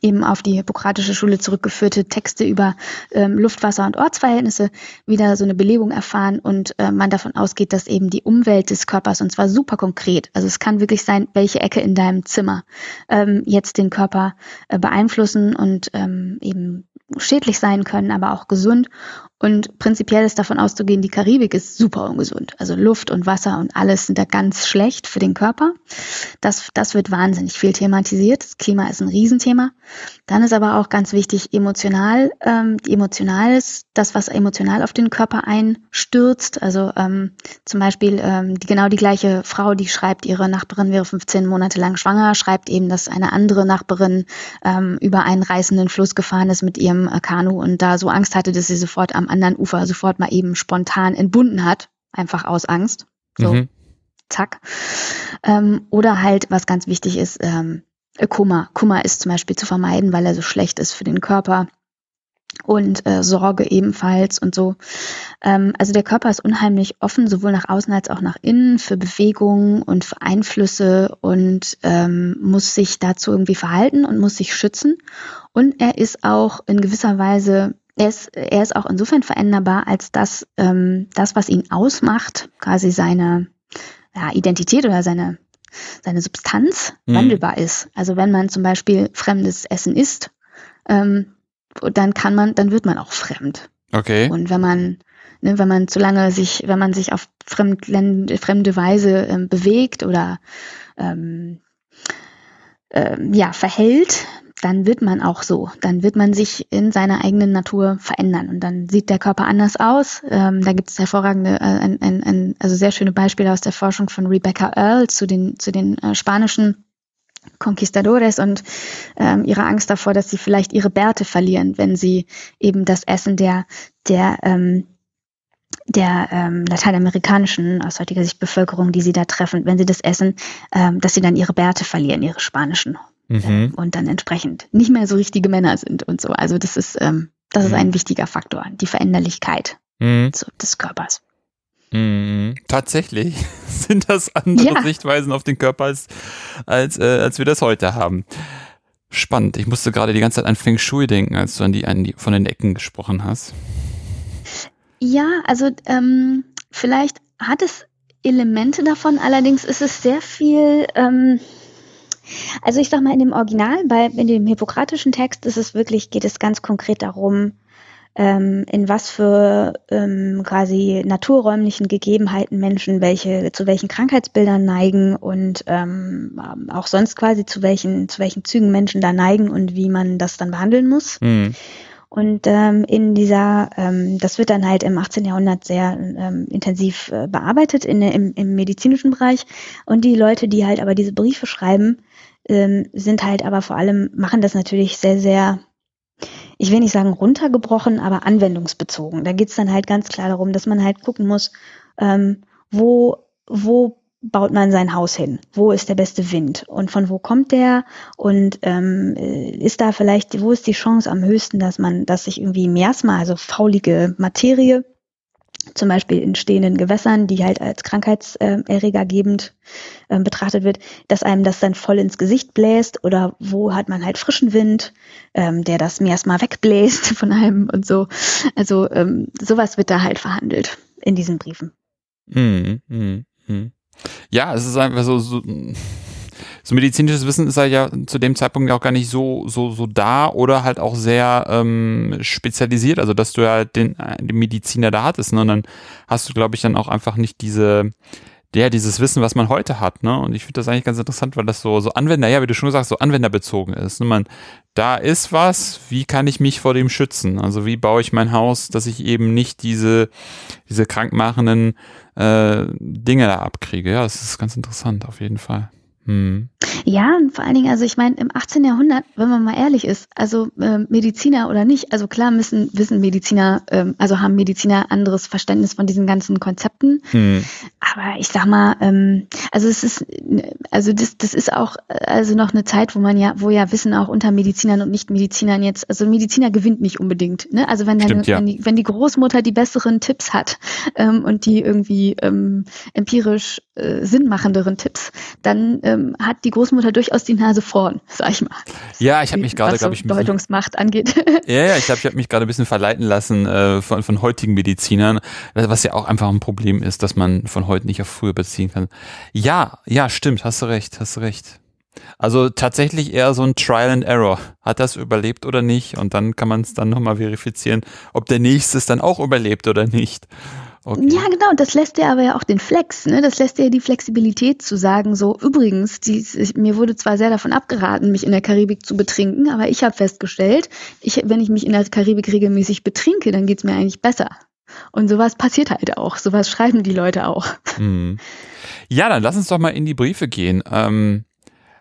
eben auf die hippokratische Schule zurückgeführte Texte über ähm, Luftwasser und Ortsverhältnisse wieder so eine Belebung erfahren und äh, man davon ausgeht, dass eben die Umwelt des Körpers, und zwar super konkret, also es kann wirklich sein, welche Ecke in deinem Zimmer ähm, jetzt den Körper äh, beeinflussen und ähm, eben schädlich sein können, aber auch gesund. Und prinzipiell ist davon auszugehen, die Karibik ist super ungesund. Also Luft und Wasser und alles sind da ganz schlecht für den Körper. Das, das wird wahnsinnig viel thematisiert. Das Klima ist ein Riesenthema. Dann ist aber auch ganz wichtig, emotional, ähm, emotional ist das, was emotional auf den Körper einstürzt. Also ähm, zum Beispiel ähm, die, genau die gleiche Frau, die schreibt, ihre Nachbarin wäre 15 Monate lang schwanger, schreibt eben, dass eine andere Nachbarin ähm, über einen reißenden Fluss gefahren ist mit ihrem Kanu und da so Angst hatte, dass sie sofort am anderen Ufer sofort mal eben spontan entbunden hat, einfach aus Angst. So, mhm. zack. Ähm, oder halt, was ganz wichtig ist, ähm, Kummer. Kummer ist zum Beispiel zu vermeiden, weil er so schlecht ist für den Körper. Und äh, Sorge ebenfalls und so. Ähm, also der Körper ist unheimlich offen, sowohl nach außen als auch nach innen, für Bewegungen und für Einflüsse und ähm, muss sich dazu irgendwie verhalten und muss sich schützen. Und er ist auch in gewisser Weise er ist, er ist auch insofern veränderbar, als dass ähm, das, was ihn ausmacht, quasi seine ja, Identität oder seine, seine Substanz mhm. wandelbar ist. Also wenn man zum Beispiel fremdes Essen isst, ähm, dann kann man, dann wird man auch fremd. Okay. Und wenn man, ne, wenn man zu lange sich, wenn man sich auf fremd, fremde Weise ähm, bewegt oder ähm, ähm, ja, verhält, dann wird man auch so. Dann wird man sich in seiner eigenen Natur verändern und dann sieht der Körper anders aus. Ähm, da gibt es hervorragende, äh, ein, ein, ein, also sehr schöne Beispiele aus der Forschung von Rebecca Earl zu den, zu den äh, spanischen Conquistadores und ähm, ihre Angst davor, dass sie vielleicht ihre Bärte verlieren, wenn sie eben das Essen der, der ähm, der ähm, lateinamerikanischen, aus heutiger Sicht Bevölkerung, die sie da treffen, wenn sie das essen, ähm, dass sie dann ihre Bärte verlieren, ihre spanischen mhm. und dann entsprechend nicht mehr so richtige Männer sind und so. Also das ist, ähm, das ist ein mhm. wichtiger Faktor, die Veränderlichkeit mhm. so, des Körpers. Mhm. Tatsächlich sind das andere ja. Sichtweisen auf den Körper als, als, äh, als wir das heute haben. Spannend. Ich musste gerade die ganze Zeit an Feng Shui denken, als du an die, an die von den Ecken gesprochen hast. Ja, also ähm, vielleicht hat es Elemente davon, allerdings ist es sehr viel, ähm, also ich sag mal, in dem Original, bei in dem hippokratischen Text ist es wirklich, geht es ganz konkret darum, ähm, in was für ähm, quasi naturräumlichen Gegebenheiten Menschen welche zu welchen Krankheitsbildern neigen und ähm, auch sonst quasi zu welchen zu welchen Zügen Menschen da neigen und wie man das dann behandeln muss. Mhm. Und ähm, in dieser, ähm, das wird dann halt im 18. Jahrhundert sehr ähm, intensiv äh, bearbeitet in, im, im medizinischen Bereich. Und die Leute, die halt aber diese Briefe schreiben, ähm, sind halt aber vor allem, machen das natürlich sehr, sehr, ich will nicht sagen runtergebrochen, aber anwendungsbezogen. Da geht's dann halt ganz klar darum, dass man halt gucken muss, ähm, wo, wo baut man sein Haus hin? Wo ist der beste Wind? Und von wo kommt der? Und ähm, ist da vielleicht, wo ist die Chance am höchsten, dass man, dass sich irgendwie Miasma, also faulige Materie, zum Beispiel in stehenden Gewässern, die halt als krankheitserregergebend äh, betrachtet wird, dass einem das dann voll ins Gesicht bläst oder wo hat man halt frischen Wind, ähm, der das Miasma wegbläst von einem und so. Also ähm, sowas wird da halt verhandelt in diesen Briefen. Mm, mm, mm. Ja, es ist einfach so, so, so medizinisches Wissen ist halt ja zu dem Zeitpunkt auch gar nicht so, so, so da oder halt auch sehr ähm, spezialisiert, also dass du ja den, den Mediziner da hattest, ne? Und dann hast du, glaube ich, dann auch einfach nicht diese, der dieses Wissen, was man heute hat, ne? Und ich finde das eigentlich ganz interessant, weil das so, so Anwender, ja, wie du schon gesagt hast, so anwenderbezogen ist. Ne? Man, da ist was, wie kann ich mich vor dem schützen? Also wie baue ich mein Haus, dass ich eben nicht diese, diese krankmachenden äh, Dinge da abkriege. Ja, das ist ganz interessant, auf jeden Fall. Hm. Ja, und vor allen Dingen, also ich meine, im 18. Jahrhundert, wenn man mal ehrlich ist, also äh, Mediziner oder nicht, also klar müssen, wissen Mediziner, ähm, also haben Mediziner anderes Verständnis von diesen ganzen Konzepten. Hm. Aber ich sag mal, ähm, also es ist, also das, das ist auch also noch eine Zeit, wo man ja, wo ja Wissen auch unter Medizinern und Nicht-Medizinern jetzt, also Mediziner gewinnt nicht unbedingt. Ne? Also wenn, deine, Stimmt, ja. wenn, die, wenn die Großmutter die besseren Tipps hat ähm, und die irgendwie ähm, empirisch äh, sinnmachenderen Tipps, dann ähm, hat die Großmutter durchaus die Nase vorn, sag ich mal. Ja, ich habe mich gerade, glaube ich, Deutungsmacht angeht. Ja, ja, ich glaube, ich habe mich gerade ein bisschen verleiten lassen äh, von, von heutigen Medizinern, was ja auch einfach ein Problem ist, dass man von heute nicht auf früher beziehen kann. Ja, ja, stimmt, hast du recht, hast du recht. Also tatsächlich eher so ein Trial and Error. Hat das überlebt oder nicht? Und dann kann man es dann nochmal verifizieren, ob der nächste es dann auch überlebt oder nicht. Okay. Ja, genau, das lässt dir aber ja auch den Flex, ne? Das lässt dir die Flexibilität zu sagen, so übrigens, die, mir wurde zwar sehr davon abgeraten, mich in der Karibik zu betrinken, aber ich habe festgestellt, ich, wenn ich mich in der Karibik regelmäßig betrinke, dann geht's mir eigentlich besser. Und sowas passiert halt auch. Sowas schreiben die Leute auch. Hm. Ja, dann lass uns doch mal in die Briefe gehen. Ähm,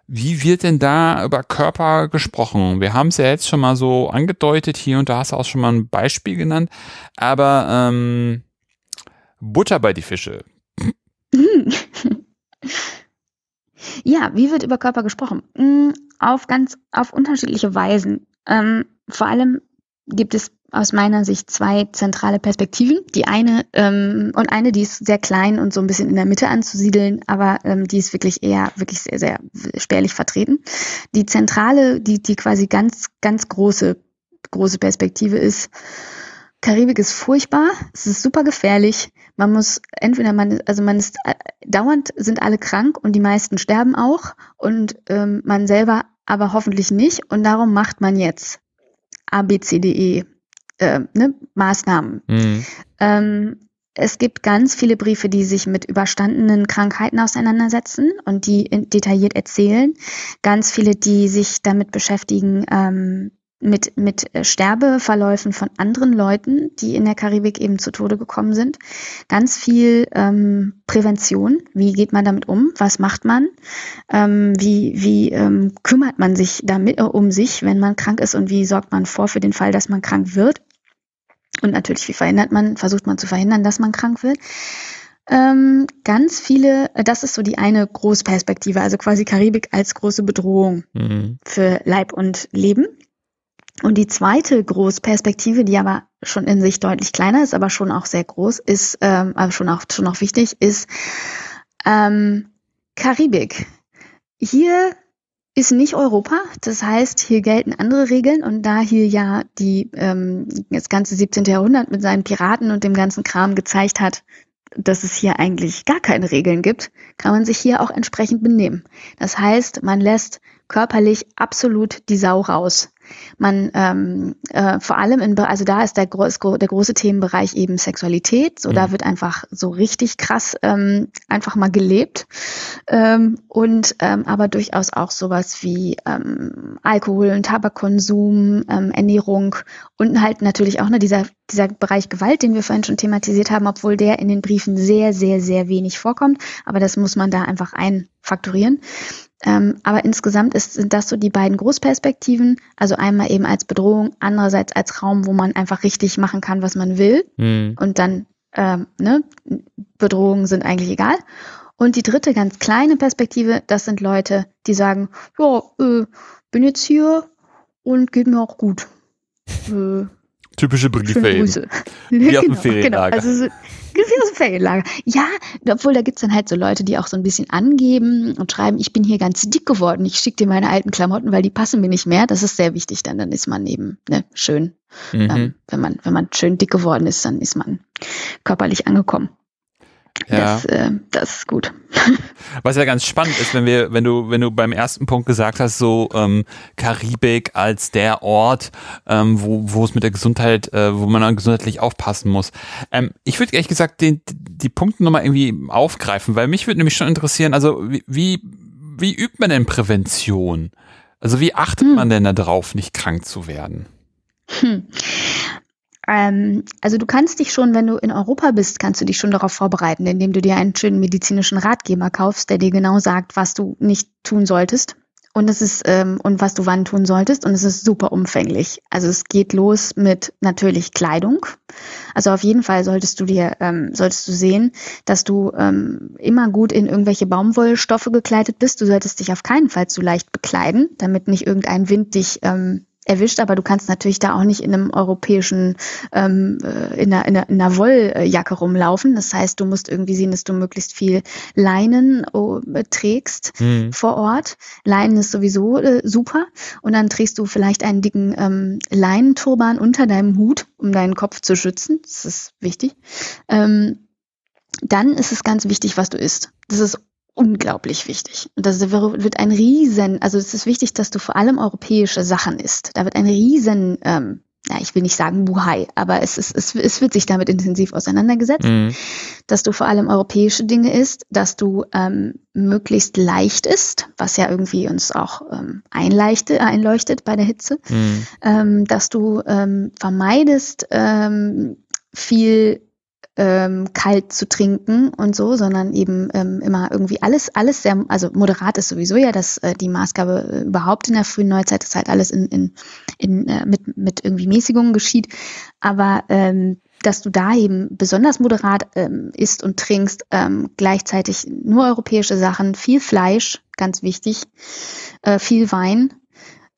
wie wird denn da über Körper gesprochen? Wir haben es ja jetzt schon mal so angedeutet, hier und da hast du auch schon mal ein Beispiel genannt. Aber ähm, Butter bei die Fische. Ja, wie wird über Körper gesprochen? Hm, auf ganz, auf unterschiedliche Weisen. Ähm, vor allem gibt es aus meiner Sicht zwei zentrale Perspektiven. Die eine ähm, und eine, die ist sehr klein und so ein bisschen in der Mitte anzusiedeln, aber ähm, die ist wirklich eher wirklich sehr sehr spärlich vertreten. Die zentrale, die die quasi ganz ganz große große Perspektive ist. Karibik ist furchtbar, es ist super gefährlich. Man muss entweder man, also man ist äh, dauernd sind alle krank und die meisten sterben auch und ähm, man selber aber hoffentlich nicht und darum macht man jetzt A, B, C, D, E äh, ne, Maßnahmen. Mhm. Ähm, es gibt ganz viele Briefe, die sich mit überstandenen Krankheiten auseinandersetzen und die detailliert erzählen. Ganz viele, die sich damit beschäftigen, ähm, mit, mit Sterbeverläufen von anderen Leuten, die in der Karibik eben zu Tode gekommen sind. Ganz viel ähm, Prävention. Wie geht man damit um? Was macht man? Ähm, wie wie ähm, kümmert man sich damit äh, um sich, wenn man krank ist und wie sorgt man vor für den Fall, dass man krank wird? Und natürlich, wie verhindert man, versucht man zu verhindern, dass man krank wird. Ähm, ganz viele, äh, das ist so die eine Großperspektive, also quasi Karibik als große Bedrohung mhm. für Leib und Leben. Und die zweite Großperspektive, die aber schon in sich deutlich kleiner ist, aber schon auch sehr groß, ist, ähm, aber schon auch, schon auch wichtig, ist ähm, Karibik. Hier ist nicht Europa, das heißt, hier gelten andere Regeln und da hier ja die ähm, das ganze 17. Jahrhundert mit seinen Piraten und dem ganzen Kram gezeigt hat, dass es hier eigentlich gar keine Regeln gibt, kann man sich hier auch entsprechend benehmen. Das heißt, man lässt körperlich absolut die Sau raus. Man ähm, äh, vor allem in also da ist der, groß, der große Themenbereich eben Sexualität. So mhm. da wird einfach so richtig krass ähm, einfach mal gelebt ähm, und ähm, aber durchaus auch sowas wie ähm, Alkohol und Tabakkonsum, ähm, Ernährung und halt natürlich auch ne, dieser dieser Bereich Gewalt, den wir vorhin schon thematisiert haben, obwohl der in den Briefen sehr sehr sehr wenig vorkommt. Aber das muss man da einfach einfakturieren. Ähm, aber insgesamt ist, sind das so die beiden Großperspektiven. Also einmal eben als Bedrohung, andererseits als Raum, wo man einfach richtig machen kann, was man will. Mhm. Und dann, ähm, ne, Bedrohungen sind eigentlich egal. Und die dritte ganz kleine Perspektive, das sind Leute, die sagen, ja, äh, bin jetzt hier und geht mir auch gut. Äh, Typische Briefe. Wie genau, dem Ferienlager. Genau. Also so, wie aus dem Ferienlager. Ja, obwohl da gibt's dann halt so Leute, die auch so ein bisschen angeben und schreiben, ich bin hier ganz dick geworden, ich schicke dir meine alten Klamotten, weil die passen mir nicht mehr. Das ist sehr wichtig, dann, dann ist man eben ne, schön. Mhm. Ähm, wenn, man, wenn man schön dick geworden ist, dann ist man körperlich angekommen. Ja. Das, äh, das ist gut. Was ja ganz spannend ist, wenn wir, wenn du, wenn du beim ersten Punkt gesagt hast, so ähm, Karibik als der Ort, ähm, wo, wo es mit der Gesundheit, äh, wo man gesundheitlich aufpassen muss. Ähm, ich würde ehrlich gesagt den, die Punkte nochmal irgendwie aufgreifen, weil mich würde nämlich schon interessieren, also wie, wie, wie übt man denn Prävention? Also wie achtet hm. man denn darauf, nicht krank zu werden? Hm. Ähm, also du kannst dich schon, wenn du in Europa bist, kannst du dich schon darauf vorbereiten, indem du dir einen schönen medizinischen Ratgeber kaufst, der dir genau sagt, was du nicht tun solltest und es ist ähm, und was du wann tun solltest und es ist super umfänglich. Also es geht los mit natürlich Kleidung. Also auf jeden Fall solltest du dir ähm, solltest du sehen, dass du ähm, immer gut in irgendwelche Baumwollstoffe gekleidet bist. Du solltest dich auf keinen Fall zu leicht bekleiden, damit nicht irgendein Wind dich ähm, erwischt, aber du kannst natürlich da auch nicht in einem europäischen, ähm, äh, in, einer, in, einer, in einer Wolljacke rumlaufen. Das heißt, du musst irgendwie sehen, dass du möglichst viel Leinen oh, trägst mhm. vor Ort. Leinen ist sowieso äh, super. Und dann trägst du vielleicht einen dicken ähm, Leinenturban unter deinem Hut, um deinen Kopf zu schützen. Das ist wichtig. Ähm, dann ist es ganz wichtig, was du isst. Das ist unglaublich wichtig. Und das wird ein riesen, also es ist wichtig, dass du vor allem europäische Sachen isst. Da wird ein riesen, ähm, ja, ich will nicht sagen Buhai, aber es, ist, es, es wird sich damit intensiv auseinandergesetzt, mhm. dass du vor allem europäische Dinge isst, dass du ähm, möglichst leicht isst, was ja irgendwie uns auch ähm, einleuchtet, einleuchtet bei der Hitze, mhm. ähm, dass du ähm, vermeidest, ähm, viel ähm, kalt zu trinken und so, sondern eben ähm, immer irgendwie alles, alles sehr, also moderat ist sowieso ja das äh, die Maßgabe äh, überhaupt in der frühen Neuzeit, dass halt alles in, in, in äh, mit, mit irgendwie Mäßigungen geschieht. Aber ähm, dass du da eben besonders moderat ähm, isst und trinkst, ähm, gleichzeitig nur europäische Sachen, viel Fleisch, ganz wichtig, äh, viel Wein.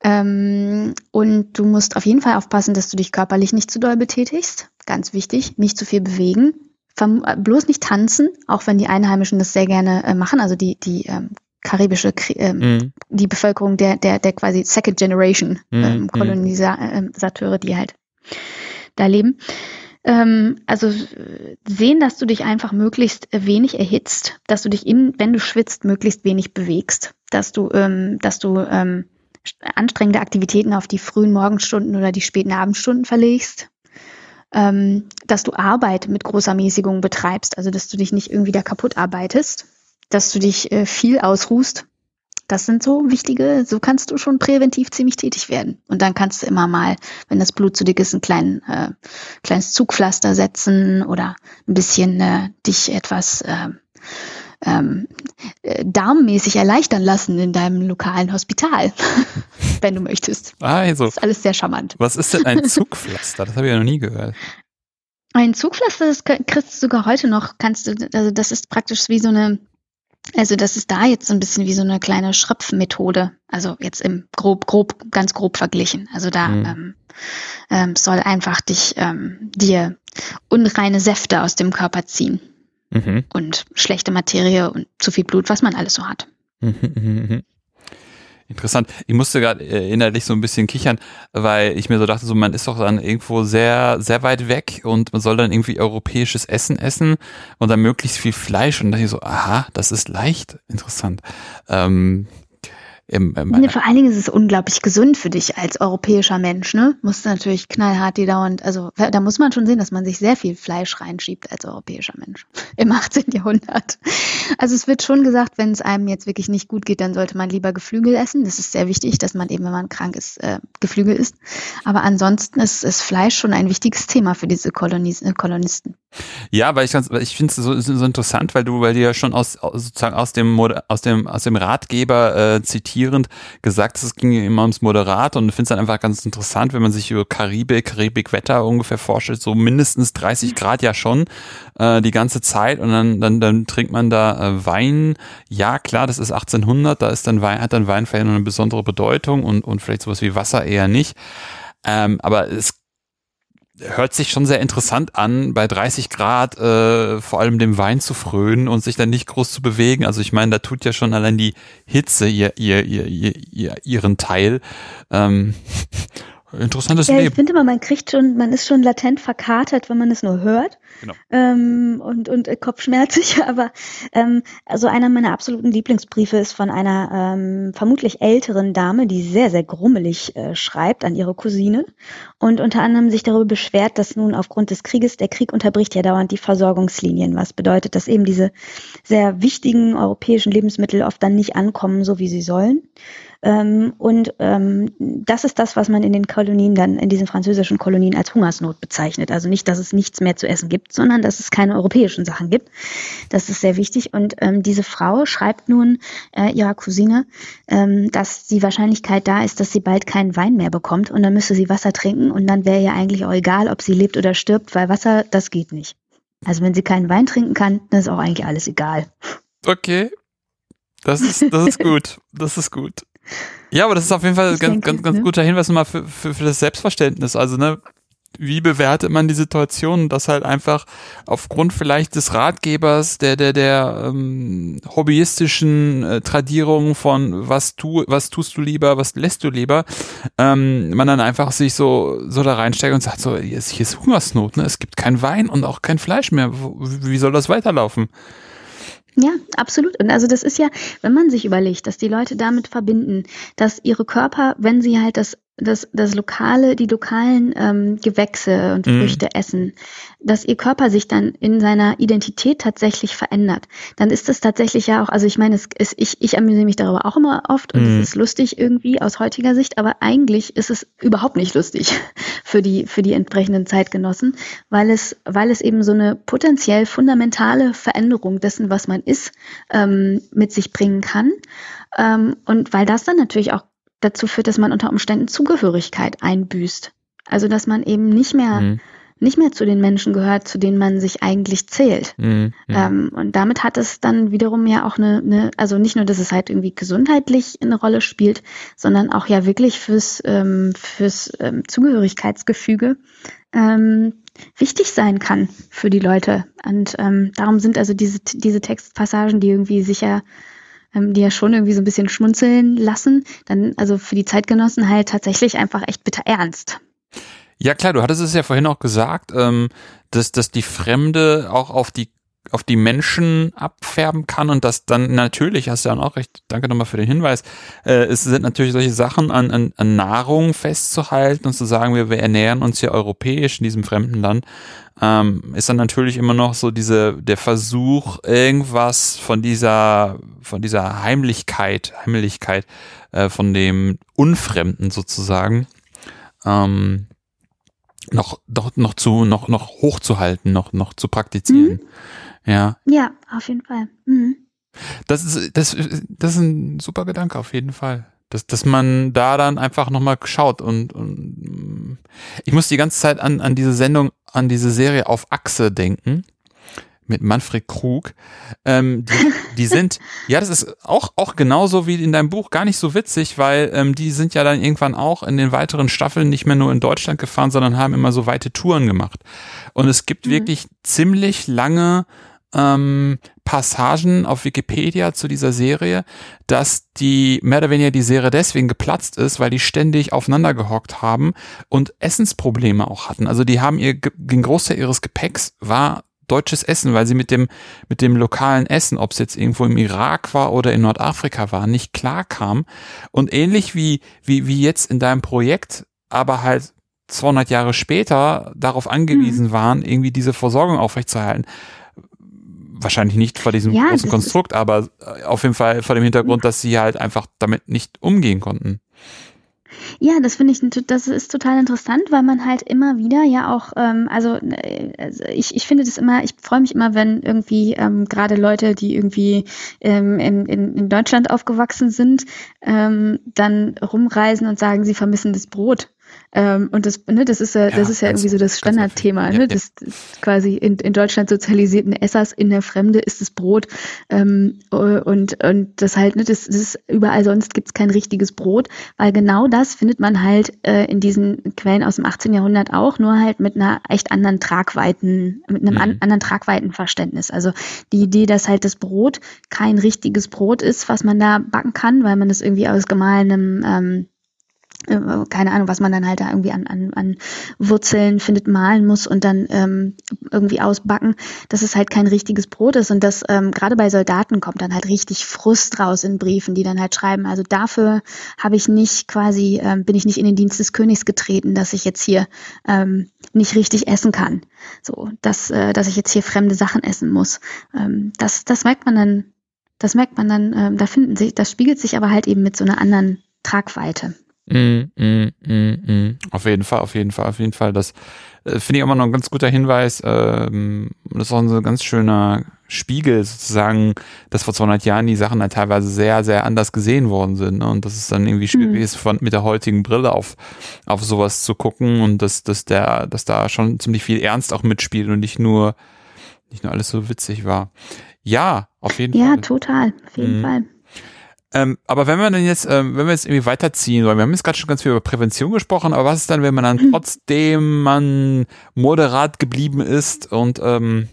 Ähm, und du musst auf jeden Fall aufpassen, dass du dich körperlich nicht zu doll betätigst ganz wichtig, nicht zu viel bewegen, äh, bloß nicht tanzen, auch wenn die Einheimischen das sehr gerne äh, machen, also die, die ähm, karibische, ähm, mm. die Bevölkerung der, der, der quasi Second Generation mm, ähm, Kolonisateure, die halt da leben. Ähm, also sehen, dass du dich einfach möglichst wenig erhitzt, dass du dich, in, wenn du schwitzt, möglichst wenig bewegst, dass du, ähm, dass du ähm, anstrengende Aktivitäten auf die frühen Morgenstunden oder die späten Abendstunden verlegst, ähm, dass du Arbeit mit großer Mäßigung betreibst, also dass du dich nicht irgendwie da kaputt arbeitest, dass du dich äh, viel ausruhst. Das sind so wichtige, so kannst du schon präventiv ziemlich tätig werden. Und dann kannst du immer mal, wenn das Blut zu dick ist, ein klein, äh, kleines Zugpflaster setzen oder ein bisschen äh, dich etwas äh, ähm, äh, darmmäßig erleichtern lassen in deinem lokalen Hospital, wenn du möchtest. Also, das ist alles sehr charmant. Was ist denn ein Zugpflaster? Das habe ich ja noch nie gehört. Ein Zugpflaster, das kriegst du sogar heute noch, kannst du, also das ist praktisch wie so eine, also das ist da jetzt so ein bisschen wie so eine kleine Schröpfmethode. Also jetzt im grob, grob, ganz grob verglichen. Also da mhm. ähm, ähm, soll einfach dich ähm, dir unreine Säfte aus dem Körper ziehen mhm. und schlechte Materie und zu viel Blut, was man alles so hat. Mhm, mhm, mhm. Interessant. Ich musste gerade äh, innerlich so ein bisschen kichern, weil ich mir so dachte, so man ist doch dann irgendwo sehr, sehr weit weg und man soll dann irgendwie europäisches Essen essen und dann möglichst viel Fleisch und dann dachte ich so, aha, das ist leicht. Interessant. Ähm, im, im nee, vor allen Dingen ist es unglaublich gesund für dich als europäischer Mensch, ne? Musst du natürlich knallhart die dauernd, also da muss man schon sehen, dass man sich sehr viel Fleisch reinschiebt als europäischer Mensch im 18. Jahrhundert. Also es wird schon gesagt, wenn es einem jetzt wirklich nicht gut geht, dann sollte man lieber Geflügel essen. Das ist sehr wichtig, dass man eben, wenn man krank ist, äh, Geflügel isst. Aber ansonsten ist, ist Fleisch schon ein wichtiges Thema für diese Kolonis äh, Kolonisten. Ja, weil ich, ich finde es so, so interessant, weil du, weil du ja schon aus, sozusagen aus dem, aus dem, aus dem Ratgeber äh, zitierend gesagt es ging immer ums Moderat und finde es dann einfach ganz interessant, wenn man sich über Karibik, Karibikwetter ungefähr vorstellt, so mindestens 30 Grad ja schon äh, die ganze Zeit und dann, dann, dann trinkt man da äh, Wein. Ja, klar, das ist 1800, da ist dann Wein, hat dann Wein vielleicht noch eine besondere Bedeutung und, und vielleicht sowas wie Wasser eher nicht. Ähm, aber es hört sich schon sehr interessant an, bei 30 Grad äh, vor allem dem Wein zu frönen und sich dann nicht groß zu bewegen. Also ich meine, da tut ja schon allein die Hitze ihr, ihr, ihr, ihr, ihren Teil. Ähm, interessantes ja, Leben. Ich finde immer, man kriegt schon, man ist schon latent verkatert, wenn man es nur hört. Genau. Ähm, und, und äh, kopfschmerzig, aber ähm, also einer meiner absoluten Lieblingsbriefe ist von einer ähm, vermutlich älteren Dame, die sehr, sehr grummelig äh, schreibt an ihre Cousine und unter anderem sich darüber beschwert, dass nun aufgrund des Krieges, der Krieg unterbricht ja dauernd die Versorgungslinien, was bedeutet, dass eben diese sehr wichtigen europäischen Lebensmittel oft dann nicht ankommen, so wie sie sollen und ähm, das ist das, was man in den Kolonien dann, in diesen französischen Kolonien als Hungersnot bezeichnet. Also nicht, dass es nichts mehr zu essen gibt, sondern dass es keine europäischen Sachen gibt. Das ist sehr wichtig. Und ähm, diese Frau schreibt nun äh, ihrer Cousine, ähm, dass die Wahrscheinlichkeit da ist, dass sie bald keinen Wein mehr bekommt und dann müsste sie Wasser trinken und dann wäre ihr eigentlich auch egal, ob sie lebt oder stirbt, weil Wasser, das geht nicht. Also wenn sie keinen Wein trinken kann, dann ist auch eigentlich alles egal. Okay. Das ist, das ist gut. Das ist gut. Ja, aber das ist auf jeden Fall ein ganz, denke, ganz, ganz ne? guter Hinweis nochmal für, für, für das Selbstverständnis. Also, ne, wie bewertet man die Situation, dass halt einfach aufgrund vielleicht des Ratgebers, der der der ähm, hobbyistischen äh, Tradierung von was tu was tust du lieber, was lässt du lieber, ähm, man dann einfach sich so so da reinsteigt und sagt so hier ist, hier ist Hungersnot, ne? Es gibt kein Wein und auch kein Fleisch mehr. Wie soll das weiterlaufen? Ja, absolut. Und also das ist ja, wenn man sich überlegt, dass die Leute damit verbinden, dass ihre Körper, wenn sie halt das das, das lokale, die lokalen ähm, Gewächse und mhm. Früchte essen, dass ihr Körper sich dann in seiner Identität tatsächlich verändert, dann ist das tatsächlich ja auch, also ich meine, es ist, ich, ich amüsiere mich darüber auch immer oft und mhm. es ist lustig irgendwie aus heutiger Sicht, aber eigentlich ist es überhaupt nicht lustig für die, für die entsprechenden Zeitgenossen, weil es, weil es eben so eine potenziell fundamentale Veränderung dessen, was man ist, ähm, mit sich bringen kann. Ähm, und weil das dann natürlich auch dazu führt, dass man unter Umständen Zugehörigkeit einbüßt. Also dass man eben nicht mehr mhm. nicht mehr zu den Menschen gehört, zu denen man sich eigentlich zählt. Mhm. Ähm, und damit hat es dann wiederum ja auch eine, eine, also nicht nur, dass es halt irgendwie gesundheitlich eine Rolle spielt, sondern auch ja wirklich fürs ähm, fürs ähm, Zugehörigkeitsgefüge ähm, wichtig sein kann für die Leute. Und ähm, darum sind also diese diese Textpassagen, die irgendwie sicher ähm, die ja schon irgendwie so ein bisschen schmunzeln lassen, dann also für die Zeitgenossen halt tatsächlich einfach echt bitter ernst. Ja klar, du hattest es ja vorhin auch gesagt, ähm, dass, dass die Fremde auch auf die auf die Menschen abfärben kann und das dann natürlich, hast du ja auch recht, danke nochmal für den Hinweis, äh, es sind natürlich solche Sachen an, an, an Nahrung festzuhalten und zu sagen, wir, wir ernähren uns hier europäisch in diesem fremden Land, ähm, ist dann natürlich immer noch so diese, der Versuch, irgendwas von dieser, von dieser Heimlichkeit, Heimlichkeit äh, von dem Unfremden sozusagen, ähm, noch, doch, noch zu, noch, noch hochzuhalten, noch, noch zu praktizieren. Mhm. Ja. Ja, auf jeden Fall. Mhm. Das ist, das, das ist ein super Gedanke, auf jeden Fall. Dass, dass man da dann einfach nochmal schaut und, und ich muss die ganze Zeit an, an diese Sendung, an diese Serie auf Achse denken mit Manfred Krug. Ähm, die, die sind, ja, das ist auch, auch genauso wie in deinem Buch gar nicht so witzig, weil ähm, die sind ja dann irgendwann auch in den weiteren Staffeln nicht mehr nur in Deutschland gefahren, sondern haben immer so weite Touren gemacht. Und es gibt mhm. wirklich ziemlich lange ähm, Passagen auf Wikipedia zu dieser Serie, dass die mehr oder weniger die Serie deswegen geplatzt ist, weil die ständig aufeinander gehockt haben und Essensprobleme auch hatten. Also die haben ihr den Großteil ihres Gepäcks war deutsches Essen, weil sie mit dem mit dem lokalen Essen, ob es jetzt irgendwo im Irak war oder in Nordafrika war, nicht klar kam und ähnlich wie wie wie jetzt in deinem Projekt, aber halt 200 Jahre später darauf angewiesen mhm. waren, irgendwie diese Versorgung aufrechtzuerhalten wahrscheinlich nicht vor diesem ja, großen Konstrukt, aber äh, auf jeden Fall vor dem Hintergrund, dass sie halt einfach damit nicht umgehen konnten. Ja, das finde ich, das ist total interessant, weil man halt immer wieder ja auch, ähm, also, also ich, ich finde das immer, ich freue mich immer, wenn irgendwie ähm, gerade Leute, die irgendwie ähm, in, in, in Deutschland aufgewachsen sind, ähm, dann rumreisen und sagen, sie vermissen das Brot. Ähm, und das, ne, das ist ja, das ist ja irgendwie so das Standardthema, ne? Das, das quasi in, in Deutschland sozialisierten Essers in der Fremde ist das Brot. Ähm, und, und das halt, ne, das, das ist überall sonst gibt's kein richtiges Brot, weil genau das findet man halt äh, in diesen Quellen aus dem 18. Jahrhundert auch, nur halt mit einer echt anderen Tragweiten, mit einem mhm. an, anderen Tragweitenverständnis. Also die Idee, dass halt das Brot kein richtiges Brot ist, was man da backen kann, weil man das irgendwie aus gemahlenem ähm, äh, keine Ahnung, was man dann halt da irgendwie an, an, an Wurzeln findet, malen muss und dann ähm, irgendwie ausbacken, dass es halt kein richtiges Brot ist und das ähm, gerade bei Soldaten kommt dann halt richtig Frust raus in Briefen, die dann halt schreiben, also dafür habe ich nicht quasi, ähm, bin ich nicht in den Dienst des Königs getreten, dass ich jetzt hier ähm, nicht richtig essen kann, so, dass, äh, dass ich jetzt hier fremde Sachen essen muss. Ähm, das, das merkt man dann, das merkt man dann, ähm, da finden sich, das spiegelt sich aber halt eben mit so einer anderen Tragweite. Mm, mm, mm, mm. Auf jeden Fall, auf jeden Fall, auf jeden Fall. Das äh, finde ich immer noch ein ganz guter Hinweis. Ähm, das ist auch ein ganz schöner Spiegel sozusagen, dass vor 200 Jahren die Sachen halt teilweise sehr, sehr anders gesehen worden sind. Ne? Und dass es dann irgendwie schwierig mhm. ist, von, mit der heutigen Brille auf, auf sowas zu gucken und dass, dass der, dass da schon ziemlich viel Ernst auch mitspielt und nicht nur, nicht nur alles so witzig war. Ja, auf jeden ja, Fall. Ja, total, auf jeden mhm. Fall. Ähm, aber wenn wir dann jetzt, ähm, wenn wir jetzt irgendwie weiterziehen, weil wir haben jetzt gerade schon ganz viel über Prävention gesprochen, aber was ist dann, wenn man dann trotzdem man moderat geblieben ist und ähm,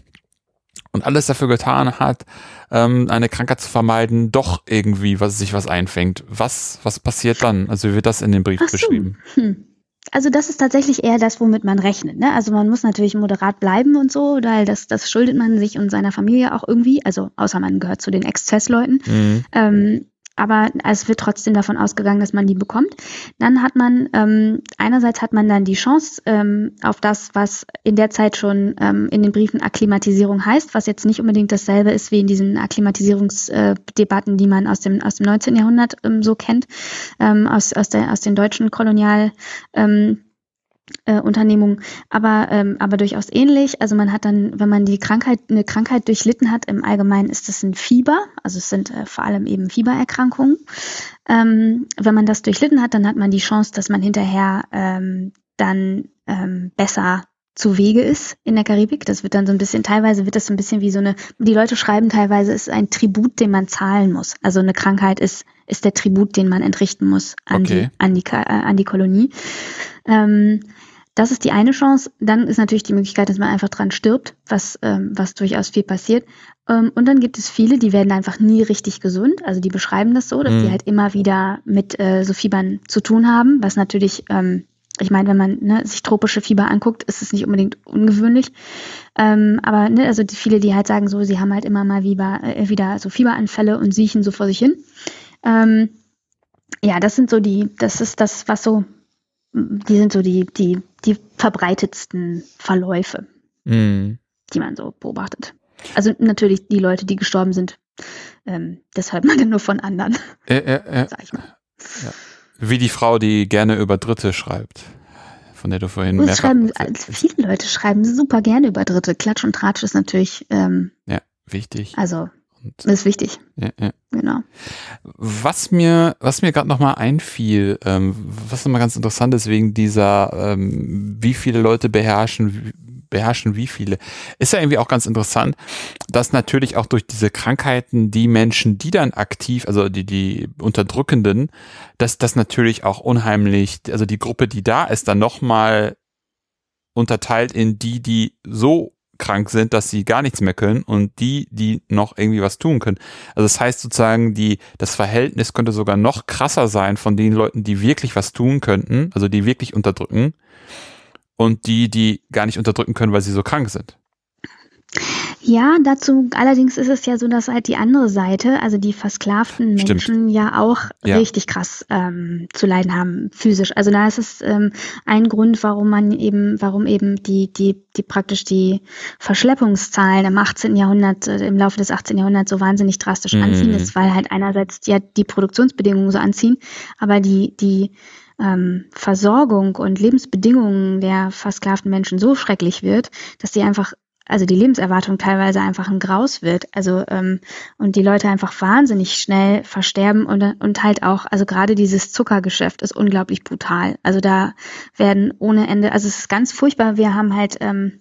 und alles dafür getan hat, ähm, eine Krankheit zu vermeiden, doch irgendwie was sich was einfängt. Was was passiert dann? Also wie wird das in dem Brief so. beschrieben? Hm. Also das ist tatsächlich eher das, womit man rechnet. Ne? Also man muss natürlich moderat bleiben und so, weil das, das schuldet man sich und seiner Familie auch irgendwie. Also außer man gehört zu den Exzessleuten. Mhm. Ähm, aber es wird trotzdem davon ausgegangen, dass man die bekommt. Dann hat man, ähm, einerseits hat man dann die Chance ähm, auf das, was in der Zeit schon ähm, in den Briefen Akklimatisierung heißt, was jetzt nicht unbedingt dasselbe ist wie in diesen Akklimatisierungsdebatten, die man aus dem, aus dem 19. Jahrhundert ähm, so kennt, ähm, aus, aus, der, aus den deutschen Kolonial- ähm, äh, Unternehmung, aber, ähm, aber durchaus ähnlich. Also man hat dann, wenn man die Krankheit, eine Krankheit durchlitten hat, im Allgemeinen ist das ein Fieber, also es sind äh, vor allem eben Fiebererkrankungen. Ähm, wenn man das durchlitten hat, dann hat man die Chance, dass man hinterher ähm, dann ähm, besser zu Wege ist in der Karibik. Das wird dann so ein bisschen, teilweise wird das so ein bisschen wie so eine, die Leute schreiben teilweise, ist ein Tribut, den man zahlen muss. Also eine Krankheit ist, ist der Tribut, den man entrichten muss an, okay. die, an, die, äh, an die Kolonie. Ähm, das ist die eine Chance. Dann ist natürlich die Möglichkeit, dass man einfach dran stirbt, was, ähm, was durchaus viel passiert. Ähm, und dann gibt es viele, die werden einfach nie richtig gesund. Also die beschreiben das so, dass mhm. die halt immer wieder mit äh, so Fiebern zu tun haben, was natürlich, ähm, ich meine, wenn man ne, sich tropische Fieber anguckt, ist es nicht unbedingt ungewöhnlich. Ähm, aber ne, also die viele, die halt sagen so, sie haben halt immer mal wieder, äh, wieder so Fieberanfälle und siechen so vor sich hin. Ähm, ja, das sind so die, das ist das, was so die sind so die, die, die verbreitetsten Verläufe, mhm. die man so beobachtet. Also natürlich die Leute, die gestorben sind, ähm, das hört man dann nur von anderen. Äh, äh, äh, sag ich mal. Ja. Wie die Frau, die gerne über Dritte schreibt, von der du vorhin mehr schreiben, Viele Leute schreiben super gerne über Dritte. Klatsch und Tratsch ist natürlich ähm, ja, wichtig. Also und das ist wichtig. Ja, ja. Genau. Was mir, was mir gerade nochmal einfiel, ähm, was nochmal ganz interessant ist, wegen dieser, ähm, wie viele Leute beherrschen, beherrschen wie viele, ist ja irgendwie auch ganz interessant, dass natürlich auch durch diese Krankheiten die Menschen, die dann aktiv, also die, die Unterdrückenden, dass das natürlich auch unheimlich, also die Gruppe, die da ist, dann nochmal unterteilt in die, die so krank sind, dass sie gar nichts mehr können und die, die noch irgendwie was tun können. Also das heißt sozusagen, die, das Verhältnis könnte sogar noch krasser sein von den Leuten, die wirklich was tun könnten, also die wirklich unterdrücken und die, die gar nicht unterdrücken können, weil sie so krank sind. Ja, dazu allerdings ist es ja so, dass halt die andere Seite, also die versklavten Menschen Stimmt. ja auch ja. richtig krass ähm, zu leiden haben, physisch. Also da ist es ähm, ein Grund, warum man eben, warum eben die, die, die praktisch die Verschleppungszahlen im 18. Jahrhundert, äh, im Laufe des 18. Jahrhunderts so wahnsinnig drastisch mhm. anziehen ist, weil halt einerseits ja die Produktionsbedingungen so anziehen, aber die, die ähm, Versorgung und Lebensbedingungen der versklavten Menschen so schrecklich wird, dass die einfach also die Lebenserwartung teilweise einfach ein Graus wird. Also ähm, und die Leute einfach wahnsinnig schnell versterben und, und halt auch, also gerade dieses Zuckergeschäft ist unglaublich brutal. Also da werden ohne Ende, also es ist ganz furchtbar. Wir haben halt, ähm,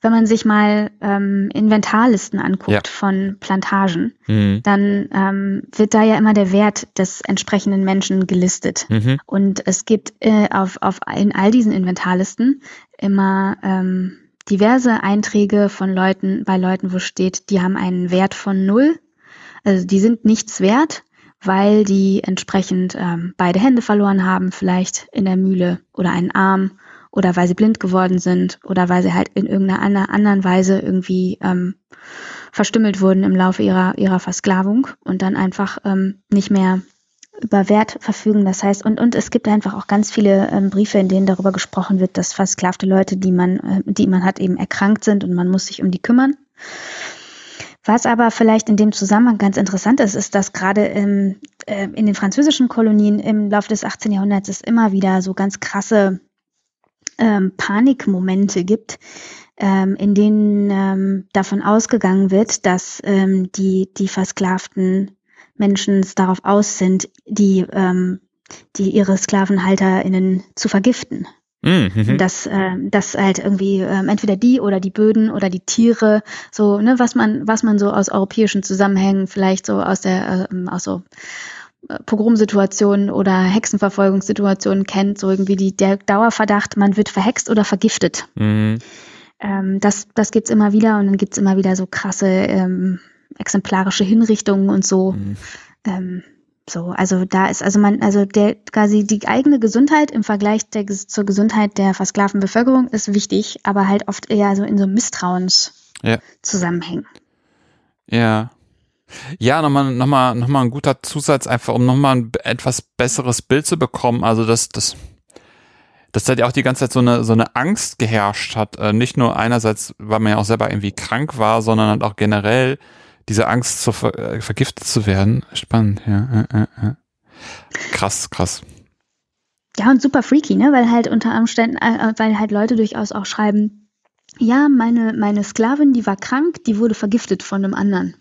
wenn man sich mal ähm, Inventarlisten anguckt ja. von Plantagen, mhm. dann ähm, wird da ja immer der Wert des entsprechenden Menschen gelistet. Mhm. Und es gibt äh, auf, auf in all diesen Inventarlisten immer ähm, diverse Einträge von Leuten, bei Leuten, wo steht, die haben einen Wert von null. Also die sind nichts wert, weil die entsprechend ähm, beide Hände verloren haben, vielleicht in der Mühle oder einen Arm oder weil sie blind geworden sind oder weil sie halt in irgendeiner anderen Weise irgendwie ähm, verstümmelt wurden im Laufe ihrer, ihrer Versklavung und dann einfach ähm, nicht mehr über Wert verfügen. Das heißt, und, und es gibt einfach auch ganz viele ähm, Briefe, in denen darüber gesprochen wird, dass versklavte Leute, die man, äh, die man hat, eben erkrankt sind und man muss sich um die kümmern. Was aber vielleicht in dem Zusammenhang ganz interessant ist, ist, dass gerade im, äh, in den französischen Kolonien im Laufe des 18. Jahrhunderts es immer wieder so ganz krasse ähm, Panikmomente gibt, ähm, in denen ähm, davon ausgegangen wird, dass ähm, die, die versklavten Menschen darauf aus sind, die, ähm, die ihre SklavenhalterInnen zu vergiften. Mhm. Dass, äh, dass halt irgendwie ähm, entweder die oder die Böden oder die Tiere, so, ne, was man, was man so aus europäischen Zusammenhängen, vielleicht so aus der, äh, aus so äh, Pogromsituationen oder Hexenverfolgungssituationen kennt, so irgendwie die, der Dauerverdacht, man wird verhext oder vergiftet. Mhm. Ähm, das das gibt's immer wieder und dann gibt's immer wieder so krasse ähm, exemplarische Hinrichtungen und so. Mhm. Ähm, so, also da ist also man, also der quasi die eigene Gesundheit im Vergleich der, zur Gesundheit der versklavten Bevölkerung ist wichtig, aber halt oft eher so in so Misstrauenszusammenhängen. Ja. ja. Ja, nochmal, nochmal, nochmal ein guter Zusatz, einfach um nochmal ein etwas besseres Bild zu bekommen. Also, dass, dass, dass da ja auch die ganze Zeit so eine, so eine Angst geherrscht hat. Äh, nicht nur einerseits, weil man ja auch selber irgendwie krank war, sondern halt auch generell, diese Angst, zu ver äh, vergiftet zu werden. Spannend, ja. Äh, äh, krass, krass. Ja, und super freaky, ne? Weil halt unter Umständen, äh, weil halt Leute durchaus auch schreiben, ja, meine, meine Sklavin, die war krank, die wurde vergiftet von einem anderen.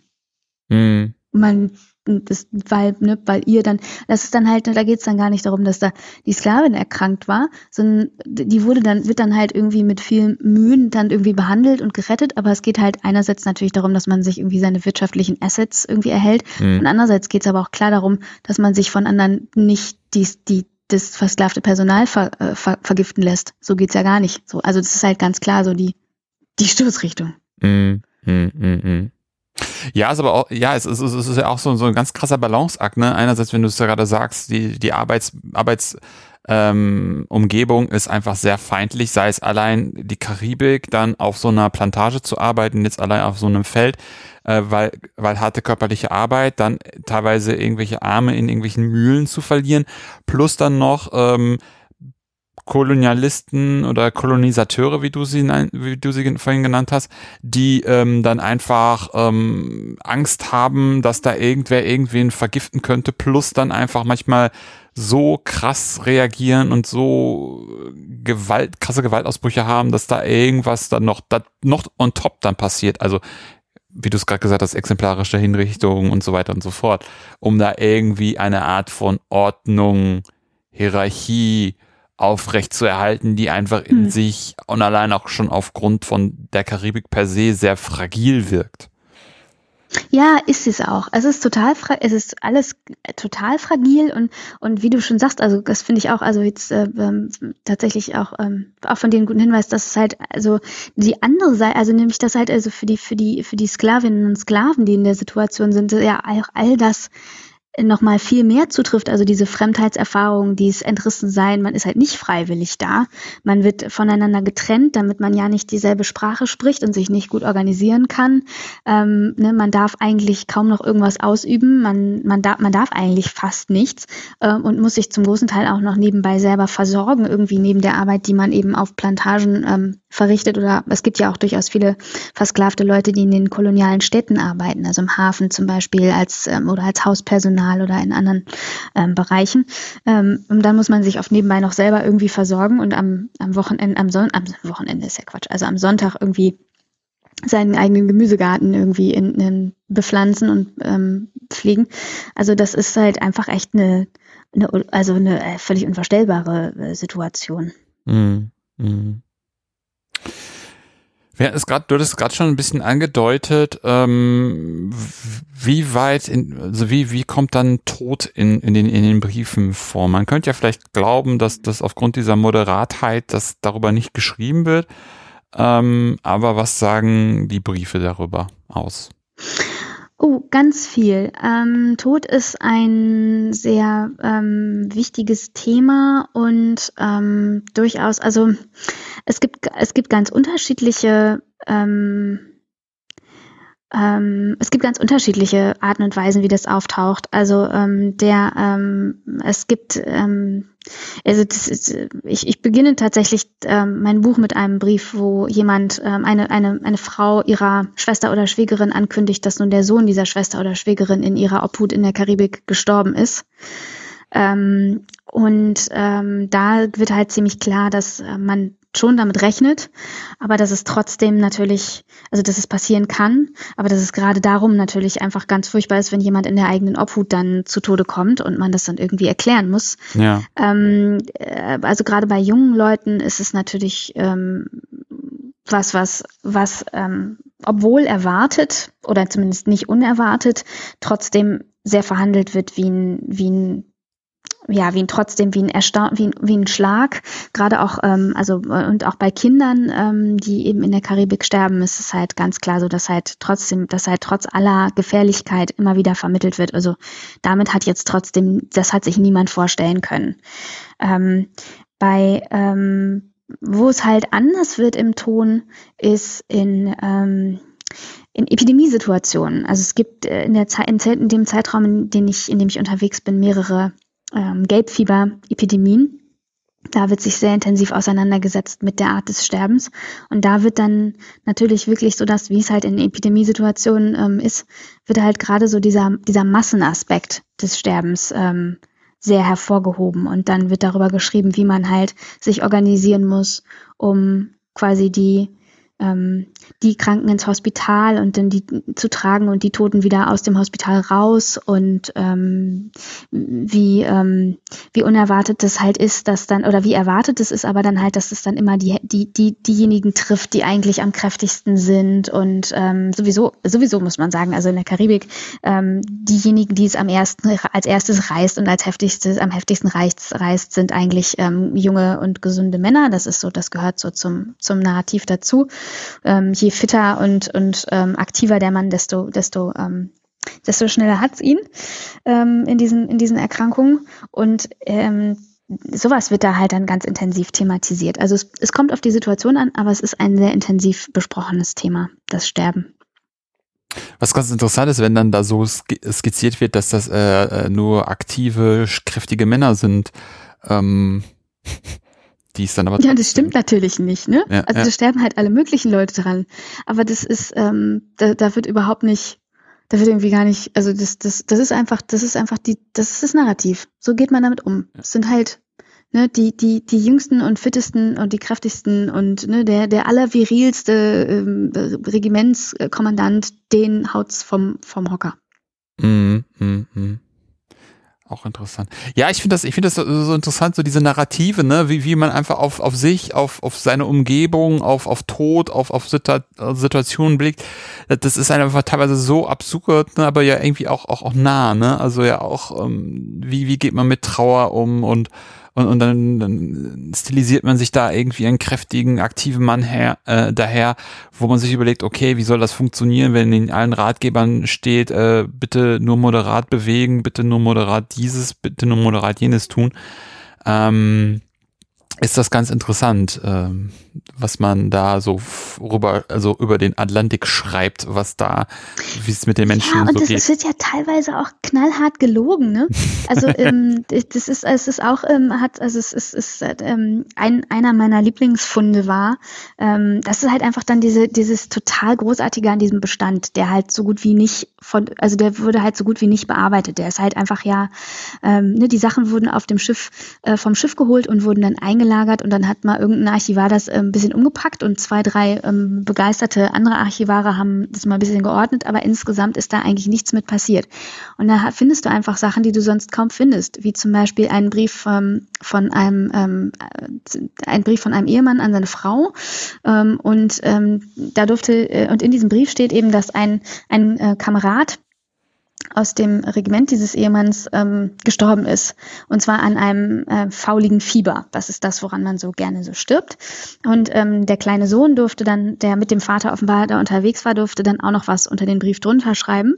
Mhm. Man das, weil, ne, weil ihr dann, das ist dann halt, da geht es dann gar nicht darum, dass da die Sklavin erkrankt war, sondern die wurde dann, wird dann halt irgendwie mit vielen Mühen dann irgendwie behandelt und gerettet, aber es geht halt einerseits natürlich darum, dass man sich irgendwie seine wirtschaftlichen Assets irgendwie erhält mhm. und andererseits geht es aber auch klar darum, dass man sich von anderen nicht die, die das versklavte Personal ver, äh, ver, vergiften lässt. So geht's ja gar nicht. So, also das ist halt ganz klar so die, die Stoßrichtung. Mhm. Mhm, mh, mh. Ja, ist aber auch, ja, es ist, es ist ja auch so, so ein ganz krasser Balanceakt, ne? Einerseits, wenn du es ja gerade sagst, die, die Arbeits, Arbeits, ähm, Umgebung ist einfach sehr feindlich, sei es allein die Karibik, dann auf so einer Plantage zu arbeiten, jetzt allein auf so einem Feld, äh, weil, weil harte körperliche Arbeit, dann teilweise irgendwelche Arme in irgendwelchen Mühlen zu verlieren, plus dann noch ähm, Kolonialisten oder Kolonisateure, wie du sie, wie du sie vorhin genannt hast, die ähm, dann einfach ähm, Angst haben, dass da irgendwer irgendwen vergiften könnte, plus dann einfach manchmal so krass reagieren und so Gewalt, krasse Gewaltausbrüche haben, dass da irgendwas dann noch, da, noch on top dann passiert. Also wie du es gerade gesagt hast, exemplarische Hinrichtungen und so weiter und so fort, um da irgendwie eine Art von Ordnung, Hierarchie, aufrecht zu erhalten, die einfach in hm. sich und allein auch schon aufgrund von der Karibik per se sehr fragil wirkt. Ja, ist es auch. Es ist total, es ist alles total fragil und und wie du schon sagst, also das finde ich auch, also jetzt äh, ähm, tatsächlich auch ähm, auch von dem guten Hinweis, dass es halt also die andere Seite, also nämlich das halt also für die für die für die Sklavinnen und Sklaven, die in der Situation sind, ja auch all das nochmal viel mehr zutrifft, also diese Fremdheitserfahrung, dieses Entrissen-Sein, man ist halt nicht freiwillig da, man wird voneinander getrennt, damit man ja nicht dieselbe Sprache spricht und sich nicht gut organisieren kann. Ähm, ne, man darf eigentlich kaum noch irgendwas ausüben, man, man, darf, man darf eigentlich fast nichts äh, und muss sich zum großen Teil auch noch nebenbei selber versorgen, irgendwie neben der Arbeit, die man eben auf Plantagen ähm, verrichtet oder es gibt ja auch durchaus viele versklavte Leute, die in den kolonialen Städten arbeiten, also im Hafen zum Beispiel als ähm, oder als Hauspersonal oder in anderen ähm, Bereichen. Ähm, und dann muss man sich oft nebenbei noch selber irgendwie versorgen und am, am Wochenende, am, Son am Wochenende ist ja Quatsch, also am Sonntag irgendwie seinen eigenen Gemüsegarten irgendwie in, in bepflanzen und ähm, pflegen. Also das ist halt einfach echt eine, eine also eine äh, völlig unvorstellbare äh, Situation. Mm, mm. Wir es gerade, du hattest gerade schon ein bisschen angedeutet, ähm, wie weit, in, also wie, wie kommt dann Tod in, in, den, in den Briefen vor? Man könnte ja vielleicht glauben, dass das aufgrund dieser Moderatheit, dass darüber nicht geschrieben wird. Ähm, aber was sagen die Briefe darüber aus? Oh, ganz viel. Ähm, Tod ist ein sehr ähm, wichtiges Thema und ähm, durchaus, also es gibt, es gibt ganz unterschiedliche ähm, Ähm, es gibt ganz unterschiedliche Arten und Weisen, wie das auftaucht. Also ähm, der, es gibt, also ist, ich, ich beginne tatsächlich ähm, mein Buch mit einem Brief, wo jemand, ähm, eine, eine, eine Frau ihrer Schwester oder Schwägerin ankündigt, dass nun der Sohn dieser Schwester oder Schwägerin in ihrer Obhut in der Karibik gestorben ist. Ähm, und ähm, da wird halt ziemlich klar, dass äh, man schon damit rechnet, aber dass es trotzdem natürlich, also dass es passieren kann, aber dass es gerade darum natürlich einfach ganz furchtbar ist, wenn jemand in der eigenen Obhut dann zu Tode kommt und man das dann irgendwie erklären muss. Ja. Ähm, äh, also gerade bei jungen Leuten ist es natürlich ähm, was, was, was, ähm, obwohl erwartet oder zumindest nicht unerwartet, trotzdem sehr verhandelt wird wie ein, wie ein ja, wie ein trotzdem wie ein Ersta wie, wie ein Schlag. Gerade auch, ähm, also und auch bei Kindern, ähm, die eben in der Karibik sterben, ist es halt ganz klar so, dass halt trotzdem, dass halt trotz aller Gefährlichkeit immer wieder vermittelt wird. Also damit hat jetzt trotzdem, das hat sich niemand vorstellen können. Ähm, bei ähm, wo es halt anders wird im Ton, ist in ähm, in Epidemiesituationen. Also es gibt äh, in, der Zeit, in dem Zeitraum, in, dem ich, in dem ich unterwegs bin, mehrere ähm, Gelbfieber-Epidemien. Da wird sich sehr intensiv auseinandergesetzt mit der Art des Sterbens. Und da wird dann natürlich wirklich so, dass, wie es halt in Epidemiesituationen ähm, ist, wird halt gerade so dieser, dieser Massenaspekt des Sterbens ähm, sehr hervorgehoben. Und dann wird darüber geschrieben, wie man halt sich organisieren muss, um quasi die die Kranken ins Hospital und dann die zu tragen und die Toten wieder aus dem Hospital raus und ähm, wie ähm, wie unerwartet das halt ist, dass dann oder wie erwartet es ist, aber dann halt, dass es dann immer die die die diejenigen trifft, die eigentlich am kräftigsten sind und ähm, sowieso sowieso muss man sagen, also in der Karibik ähm, diejenigen, die es am ersten als erstes reißt und als heftigstes am heftigsten reißt, reißt sind eigentlich ähm, junge und gesunde Männer. Das ist so, das gehört so zum zum Narrativ dazu ähm, je fitter und, und ähm, aktiver der Mann, desto, desto, ähm, desto schneller hat's ihn ähm, in, diesen, in diesen Erkrankungen. Und ähm, sowas wird da halt dann ganz intensiv thematisiert. Also es, es kommt auf die Situation an, aber es ist ein sehr intensiv besprochenes Thema, das Sterben. Was ganz interessant ist, wenn dann da so skizziert wird, dass das äh, äh nur aktive, kräftige Männer sind. Ähm, die ist dann aber. Ja, das stimmt natürlich nicht, ne? Ja, also ja. da sterben halt alle möglichen Leute dran. Aber das ist, ähm, da, da wird überhaupt nicht, da wird irgendwie gar nicht, also das, das, das ist einfach, das ist einfach die, das ist das Narrativ. So geht man damit um. Es sind halt ne, die, die, die jüngsten und fittesten und die kräftigsten und ne, der, der allervirilste ähm, Regimentskommandant, den haut's vom, vom Hocker. Mhm, mh, mh. Auch interessant. Ja, ich finde das, ich finde das so, interessant, so diese Narrative, ne, wie, wie man einfach auf, auf sich, auf, auf seine Umgebung, auf, auf Tod, auf, auf Situa Situationen blickt. Das ist einfach teilweise so absurd, ne, aber ja irgendwie auch, auch, auch nah, ne, also ja auch, ähm, wie, wie geht man mit Trauer um und, und, und dann, dann stilisiert man sich da irgendwie einen kräftigen, aktiven Mann her, äh, daher, wo man sich überlegt, okay, wie soll das funktionieren, wenn in allen Ratgebern steht, äh, bitte nur moderat bewegen, bitte nur moderat dieses, bitte nur moderat jenes tun. Ähm, ist das ganz interessant, ähm, was man da so rüber, also über den Atlantik schreibt, was da, wie es mit den Menschen ja, und so das, geht. Das wird ja teilweise auch knallhart gelogen, ne? Also ähm, das ist, es ist auch, ähm, hat, also es ist, ist ähm, ein, einer meiner Lieblingsfunde war. Ähm, das ist halt einfach dann diese, dieses total großartige an diesem Bestand, der halt so gut wie nicht von, also der wurde halt so gut wie nicht bearbeitet. Der ist halt einfach ja, ähm, ne, die Sachen wurden auf dem Schiff äh, vom Schiff geholt und wurden dann eingeladen eingelagert und dann hat mal irgendein Archivar das ein bisschen umgepackt und zwei, drei ähm, begeisterte andere Archivare haben das mal ein bisschen geordnet, aber insgesamt ist da eigentlich nichts mit passiert. Und da findest du einfach Sachen, die du sonst kaum findest, wie zum Beispiel einen Brief ähm, von einem, ähm, äh, Brief von einem Ehemann an seine Frau ähm, und ähm, da durfte, äh, und in diesem Brief steht eben, dass ein, ein äh, Kamerad aus dem Regiment dieses Ehemanns ähm, gestorben ist. Und zwar an einem äh, fauligen Fieber. Das ist das, woran man so gerne so stirbt. Und ähm, der kleine Sohn durfte dann, der mit dem Vater offenbar da unterwegs war, durfte dann auch noch was unter den Brief drunter schreiben.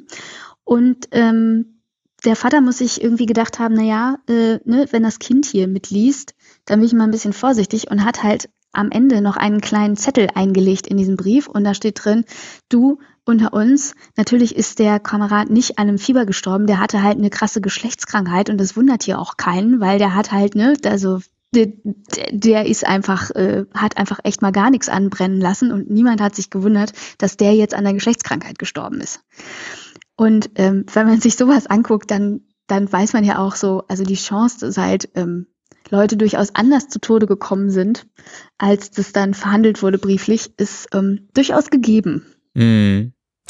Und ähm, der Vater muss sich irgendwie gedacht haben, na ja, äh, ne, wenn das Kind hier mitliest, dann bin ich mal ein bisschen vorsichtig und hat halt am Ende noch einen kleinen Zettel eingelegt in diesem Brief und da steht drin, du unter uns, natürlich ist der Kamerad nicht an einem Fieber gestorben, der hatte halt eine krasse Geschlechtskrankheit und das wundert hier auch keinen, weil der hat halt, ne, also der, der ist einfach, äh, hat einfach echt mal gar nichts anbrennen lassen und niemand hat sich gewundert, dass der jetzt an der Geschlechtskrankheit gestorben ist. Und ähm, wenn man sich sowas anguckt, dann, dann weiß man ja auch so, also die Chance, dass halt ähm, Leute durchaus anders zu Tode gekommen sind, als das dann verhandelt wurde brieflich, ist ähm, durchaus gegeben. Mhm.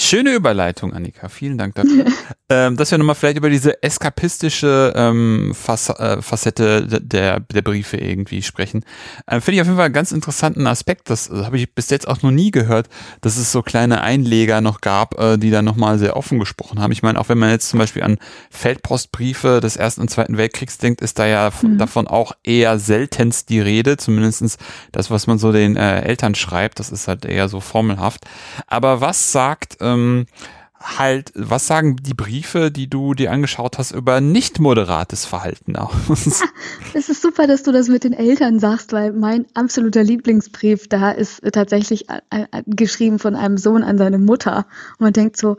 Schöne Überleitung, Annika. Vielen Dank dafür. ähm, dass wir nochmal vielleicht über diese eskapistische ähm, Fac äh, Facette der, der Briefe irgendwie sprechen. Ähm, Finde ich auf jeden Fall einen ganz interessanten Aspekt. Das äh, habe ich bis jetzt auch noch nie gehört, dass es so kleine Einleger noch gab, äh, die da nochmal sehr offen gesprochen haben. Ich meine, auch wenn man jetzt zum Beispiel an Feldpostbriefe des Ersten und Zweiten Weltkriegs denkt, ist da ja mhm. davon auch eher seltenst die Rede. Zumindestens das, was man so den äh, Eltern schreibt, das ist halt eher so formelhaft. Aber was sagt ähm, halt, was sagen die Briefe, die du dir angeschaut hast, über nicht moderates Verhalten aus? Es ist super, dass du das mit den Eltern sagst, weil mein absoluter Lieblingsbrief da ist tatsächlich geschrieben von einem Sohn an seine Mutter. Und man denkt so,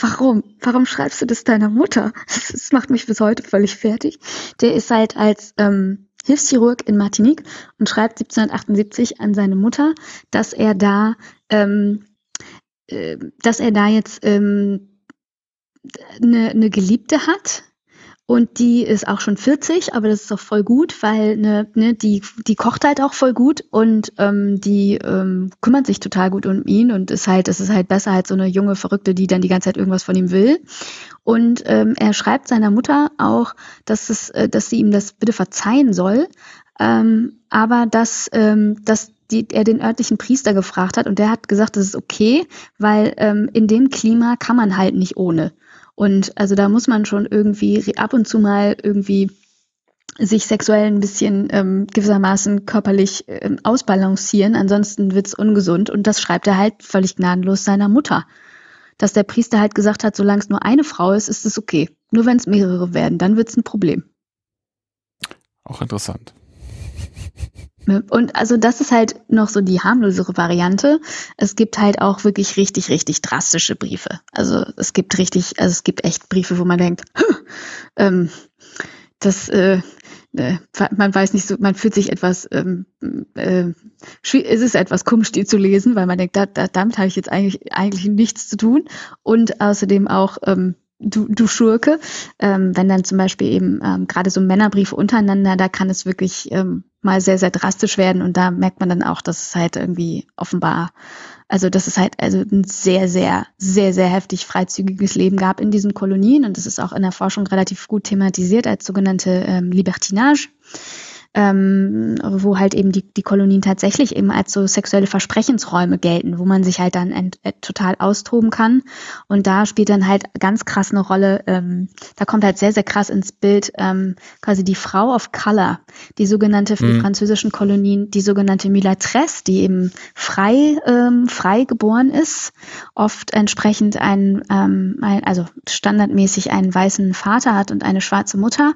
warum? Warum schreibst du das deiner Mutter? Das macht mich bis heute völlig fertig. Der ist halt als ähm, Hilfschirurg in Martinique und schreibt 1778 an seine Mutter, dass er da ähm, äh, dass er da jetzt ähm, eine, eine Geliebte hat und die ist auch schon 40, aber das ist auch voll gut, weil ne, ne, die, die kocht halt auch voll gut und ähm, die ähm, kümmert sich total gut um ihn und ist halt, es ist halt besser als so eine junge Verrückte, die dann die ganze Zeit irgendwas von ihm will. Und ähm, er schreibt seiner Mutter auch, dass es, äh, dass sie ihm das bitte verzeihen soll, ähm, aber dass, ähm, dass die, er den örtlichen Priester gefragt hat und der hat gesagt, das ist okay, weil ähm, in dem Klima kann man halt nicht ohne. Und also da muss man schon irgendwie ab und zu mal irgendwie sich sexuell ein bisschen ähm, gewissermaßen körperlich ähm, ausbalancieren, ansonsten wird's ungesund. Und das schreibt er halt völlig gnadenlos seiner Mutter. Dass der Priester halt gesagt hat, solange es nur eine Frau ist, ist es okay. Nur wenn es mehrere werden, dann wird's ein Problem. Auch interessant. Und also das ist halt noch so die harmlosere Variante. Es gibt halt auch wirklich richtig, richtig drastische Briefe. Also es gibt richtig, also es gibt echt Briefe, wo man denkt, ähm, das, äh, äh, man weiß nicht so, man fühlt sich etwas, ähm, äh, es ist etwas komisch, die zu lesen, weil man denkt, da, da, damit habe ich jetzt eigentlich, eigentlich nichts zu tun. Und außerdem auch, ähm, du, du Schurke, ähm, wenn dann zum Beispiel eben ähm, gerade so Männerbriefe untereinander, da kann es wirklich ähm, mal sehr, sehr drastisch werden und da merkt man dann auch, dass es halt irgendwie offenbar, also dass es halt also ein sehr, sehr, sehr, sehr heftig freizügiges Leben gab in diesen Kolonien und das ist auch in der Forschung relativ gut thematisiert als sogenannte ähm, Libertinage ähm, wo halt eben die, die Kolonien tatsächlich eben als so sexuelle Versprechensräume gelten, wo man sich halt dann ent, äh, total austoben kann. Und da spielt dann halt ganz krass eine Rolle, ähm, da kommt halt sehr, sehr krass ins Bild ähm, quasi die Frau of Color, die sogenannte für mhm. die französischen Kolonien, die sogenannte Mulatresse, die eben frei, ähm, frei geboren ist, oft entsprechend ein, ähm, ein, also standardmäßig einen weißen Vater hat und eine schwarze Mutter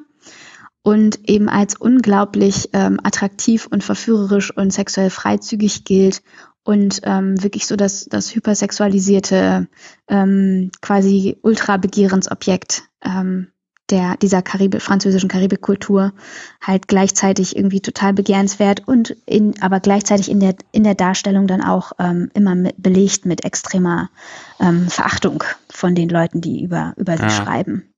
und eben als unglaublich ähm, attraktiv und verführerisch und sexuell freizügig gilt und ähm, wirklich so das, das hypersexualisierte, ähm, quasi ultra-Begehrensobjekt ähm, der, dieser Karib französischen Karibikkultur halt gleichzeitig irgendwie total begehrenswert und in, aber gleichzeitig in der, in der Darstellung dann auch ähm, immer mit, belegt mit extremer ähm, Verachtung von den Leuten, die über, über sie ja. schreiben.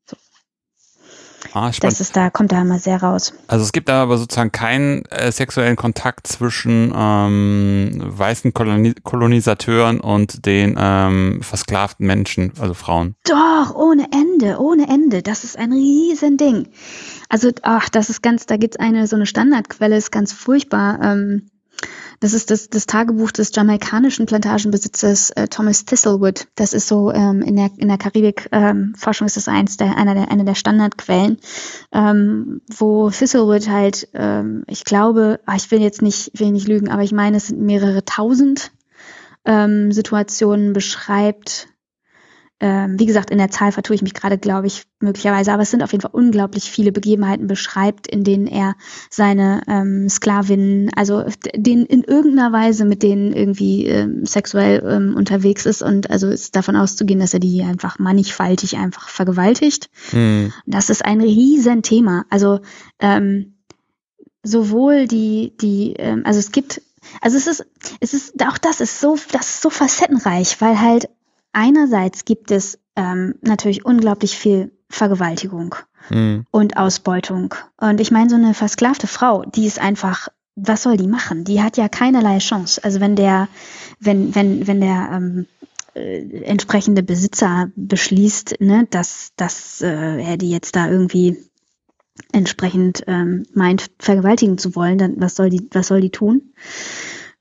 Ah, das ist da, kommt da immer sehr raus. Also es gibt da aber sozusagen keinen äh, sexuellen Kontakt zwischen ähm, weißen Koloni Kolonisateuren und den ähm, versklavten Menschen, also Frauen. Doch, ohne Ende, ohne Ende. Das ist ein Riesending. Also, ach, das ist ganz, da gibt's eine, so eine Standardquelle, ist ganz furchtbar. Ähm, das ist das, das Tagebuch des jamaikanischen Plantagenbesitzers äh, Thomas Thistlewood. Das ist so ähm, in der in der Karibik-Forschung ähm, ist das eins der einer der eine der Standardquellen, ähm, wo Thistlewood halt, ähm, ich glaube, ach, ich will jetzt nicht will nicht lügen, aber ich meine, es sind mehrere tausend ähm, Situationen beschreibt, ähm, wie gesagt, in der Zahl vertue ich mich gerade, glaube ich, möglicherweise, aber es sind auf jeden Fall unglaublich viele Begebenheiten beschreibt, in denen er seine ähm, Sklavinnen, also den in irgendeiner Weise mit denen irgendwie ähm, sexuell ähm, unterwegs ist und also ist davon auszugehen, dass er die einfach mannigfaltig einfach vergewaltigt. Mhm. Das ist ein Riesenthema. Also ähm, sowohl die, die, ähm, also es gibt also es ist, es ist, auch das ist so, das ist so facettenreich, weil halt einerseits gibt es ähm, natürlich unglaublich viel Vergewaltigung mhm. und Ausbeutung. Und ich meine, so eine versklavte Frau, die ist einfach, was soll die machen? Die hat ja keinerlei Chance. Also wenn der, wenn, wenn, wenn der ähm, äh, entsprechende Besitzer beschließt, ne, dass, dass äh, er die jetzt da irgendwie entsprechend ähm, meint, vergewaltigen zu wollen, dann was soll die, was soll die tun?